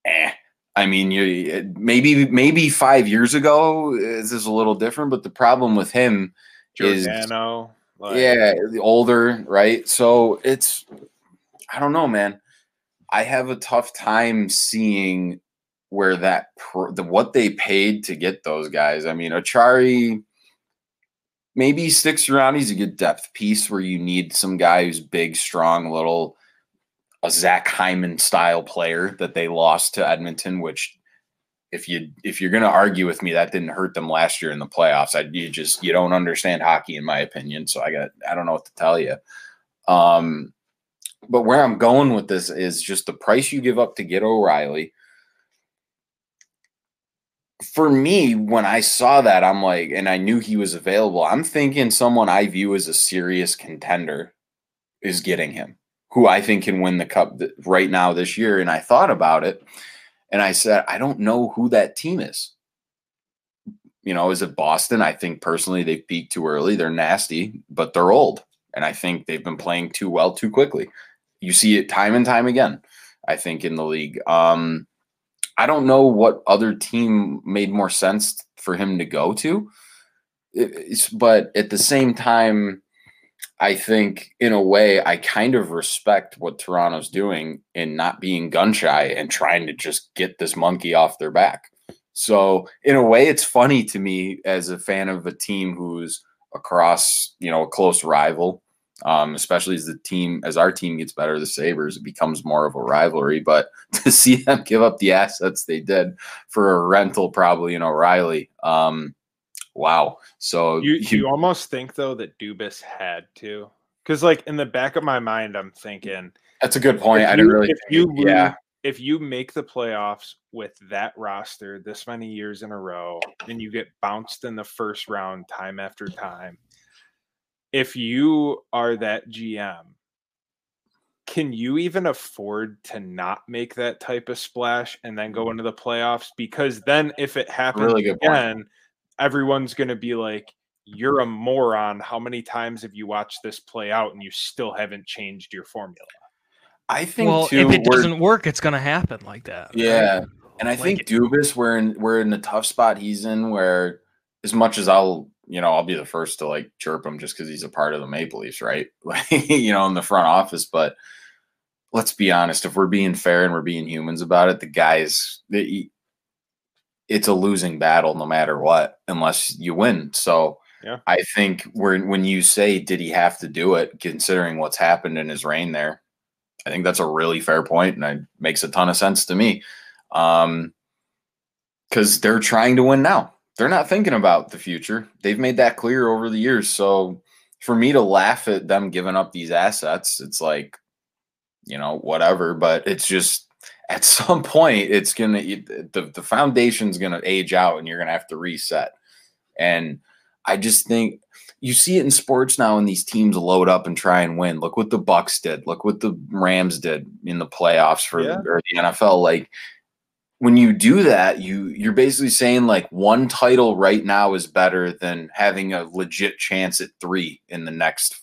eh. I mean, you maybe maybe five years ago this is a little different, but the problem with him Giordano, is like, yeah, older, right? So it's I don't know, man. I have a tough time seeing where that the what they paid to get those guys. I mean, Acciari maybe sticks around. He's a good depth piece where you need some guy who's big, strong, little a Zach Hyman style player that they lost to Edmonton, which if you if you're going to argue with me that didn't hurt them last year in the playoffs. I, you just you don't understand hockey in my opinion so i got i don't know what to tell you. Um but where i'm going with this is just the price you give up to get o'reilly. For me when i saw that i'm like and i knew he was available i'm thinking someone i view as a serious contender is getting him who I think can win the cup right now this year. And I thought about it and I said, I don't know who that team is. You know, is it Boston? I think personally they've peaked too early. They're nasty, but they're old. And I think they've been playing too well too quickly. You see it time and time again, I think, in the league. Um, I don't know what other team made more sense for him to go to. It's, but at the same time, I think in a way I kind of respect what Toronto's doing in not being gun shy and trying to just get this monkey off their back. So in a way it's funny to me as a fan of a team who's across, you know, a close rival. Um, especially as the team as our team gets better, the Sabres, it becomes more of a rivalry. But to see them give up the assets they did for a rental, probably in O'Reilly, um, wow. So you, you, you almost think though that Dubas had to, because like in the back of my mind, I'm thinking that's a good point. I didn't really. If you yeah, if you make the playoffs with that roster this many years in a row, and you get bounced in the first round time after time, if you are that GM, can you even afford to not make that type of splash and then go into the playoffs? Because then if it happens really again, point everyone's going to be like, you're a moron. How many times have you watched this play out and you still haven't changed your formula? I think well, too, if it doesn't work, it's going to happen like that. Yeah, right? and I like think it. Dubas, we're in we're in the tough spot he's in, where as much as I'll you know I'll be the first to like chirp him just because he's a part of the Maple Leafs, right? you know, in the front office, but let's be honest, if we're being fair and we're being humans about it, the guys, it's a losing battle no matter what, unless you win. So yeah. I think when when you say, did he have to do it, considering what's happened in his reign there, I think that's a really fair point, and it makes a ton of sense to me. Um, because they're trying to win now. They're not thinking about the future. They've made that clear over the years. So for me to laugh at them giving up these assets, it's like, you know, whatever. But it's just at some point, it's gonna the the foundation's gonna age out, and you're gonna have to reset. And I just think you see it in sports now when these teams load up and try and win. Look what the Bucks did. Look what the Rams did in the playoffs for yeah. or the NFL. Like when you do that, you you're basically saying like one title right now is better than having a legit chance at three in the next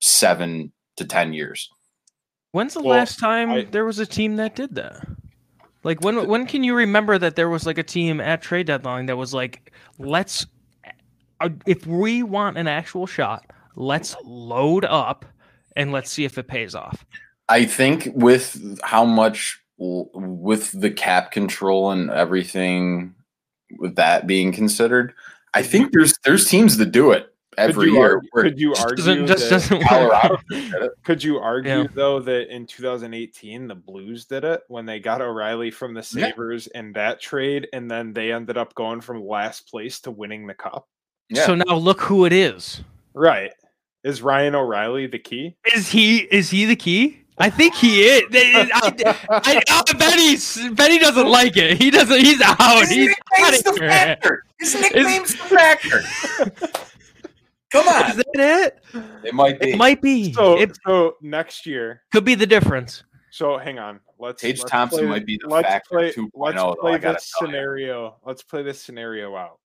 seven to ten years. When's the well, last time I, there was a team that did that? Like when when can you remember that there was like a team at trade deadline that was like, let's uh, if we want an actual shot, let's load up and let's see if it pays off. I think with how much with the cap control and everything with that being considered, I think there's there's teams that do it every could year. Argue, could you argue doesn't, just doesn't Colorado Could you argue yeah. though that in 2018 the Blues did it when they got O'Reilly from the Sabres yeah. in that trade, and then they ended up going from last place to winning the cup? Yeah. So now look who it is. Right. Is Ryan O'Reilly the key? Is he is he the key? I think he is. I, I, I, bet he's bet he doesn't like it. He doesn't. He's out. His he's nickname's the factor. His nickname's the factor. Come on. Is that it? It might be. It might be. So, it, so next year could be the difference. So hang on. Let's Tage let's Thompson might be the let's factor play, 2.0. Let's play this scenario. You. Let's play this scenario out.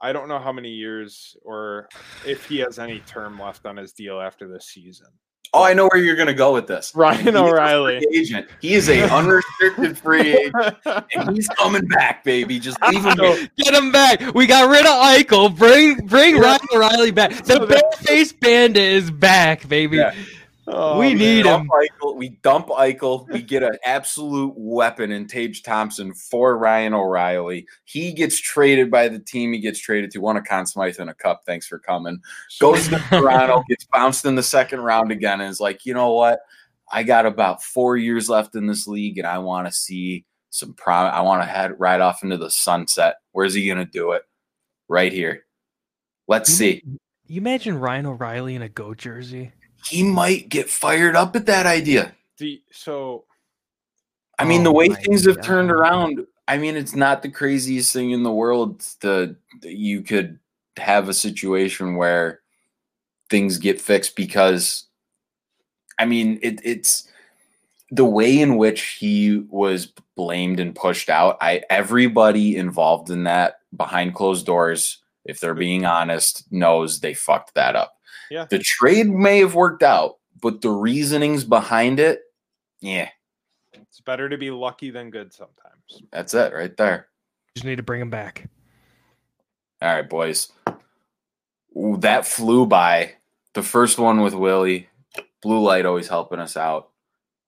I don't know how many years or if he has any term left on his deal after this season. Oh, I know where you're going to go with this. Ryan O'Reilly, agent. He is a unrestricted free agent, and he's coming back, baby. Just leave him. Get him back. We got rid of Eichel. Bring bring Ryan O'Reilly back. The bare face bandit is back, baby. Yeah. Oh, we need him. Eichel, we dump Eichel. We get an absolute weapon in Tage Thompson for Ryan O'Reilly. He gets traded by the team he gets traded to. Won a Conn Smythe and a cup. Thanks for coming. Goes to Toronto, gets bounced in the second round again, and is like, you know what? I got about four years left in this league, and I want to see some prom. I want to head right off into the sunset. Where's he going to do it? Right here. Let's you see. You imagine Ryan O'Reilly in a goat jersey? He might get fired up at that idea. The, so, I mean, oh the way things have turned around, I mean, it's not the craziest thing in the world to you could have a situation where things get fixed because, I mean, it, it's the way in which he was blamed and pushed out. I everybody involved in that behind closed doors, if they're being honest, knows they fucked that up. Yeah. The trade may have worked out, but the reasonings behind it, yeah. It's better to be lucky than good sometimes. That's it right there. Just need to bring him back. All right, boys. Ooh, that flew by. The first one with Willie. Blue light always helping us out.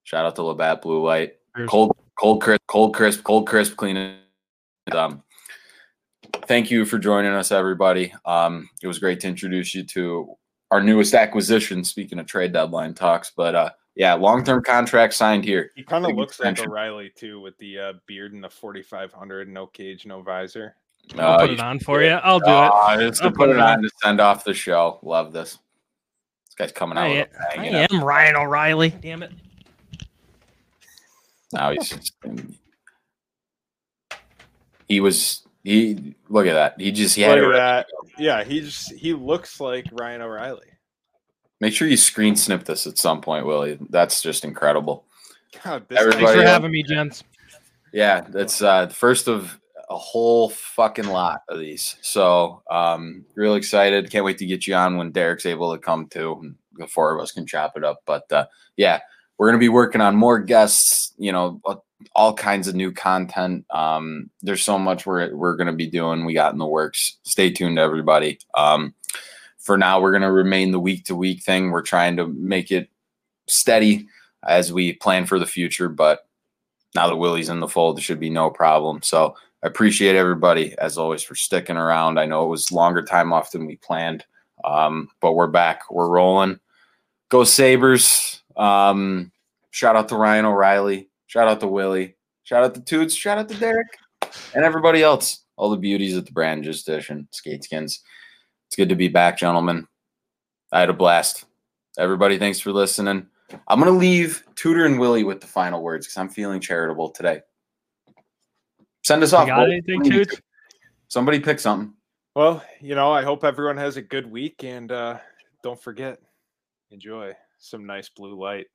Shout out to Labatt Blue Light. Cold, cold crisp, cold crisp, cold crisp, cleaning. Um, thank you for joining us, everybody. Um, it was great to introduce you to our newest acquisition. Speaking of trade deadline talks, but uh, yeah, long term contract signed here. He kind of looks extension. like O'Reilly too, with the uh, beard and the forty five hundred, no cage, no visor. I'll put it on for you. I'll do uh, it. Just to put, it on, on to send off the show. Love this. This guy's coming out. I, I am Ryan O'Reilly. Damn it. Now he's just, he was he look at that. He just he had look at that. Yeah, he's he looks like Ryan O'Reilly. Make sure you screen snip this at some point, Willie. That's just incredible. God, Everybody, thanks for having me, gents. Yeah, that's uh, the first of a whole fucking lot of these. So um real excited. Can't wait to get you on when Derek's able to come too. The four of us can chop it up. But uh yeah, we're gonna be working on more guests, you know, all kinds of new content. Um, there's so much we're we're gonna be doing. We got in the works. Stay tuned, everybody. Um, for now, we're gonna remain the week to week thing. We're trying to make it steady as we plan for the future. But now that Willie's in the fold, there should be no problem. So I appreciate everybody as always for sticking around. I know it was longer time off than we planned, um, but we're back. We're rolling. Go Sabres. Um, shout out to Ryan O'Reilly. Shout out to Willie. Shout out to Toots. Shout out to Derek and everybody else. All the beauties at the brand Just Dishing skate skins. It's good to be back, gentlemen. I had a blast. Everybody, thanks for listening. I'm gonna leave Tudor and Willie with the final words because I'm feeling charitable today. Send us off. Got anything, Toots? Somebody pick something. Well, you know, I hope everyone has a good week and uh, don't forget, enjoy some nice blue light.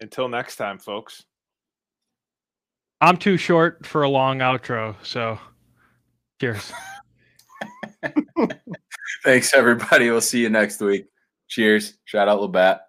Until next time, folks. I'm too short for a long outro, so cheers. Thanks, everybody. We'll see you next week. Cheers. Shout out Labatt.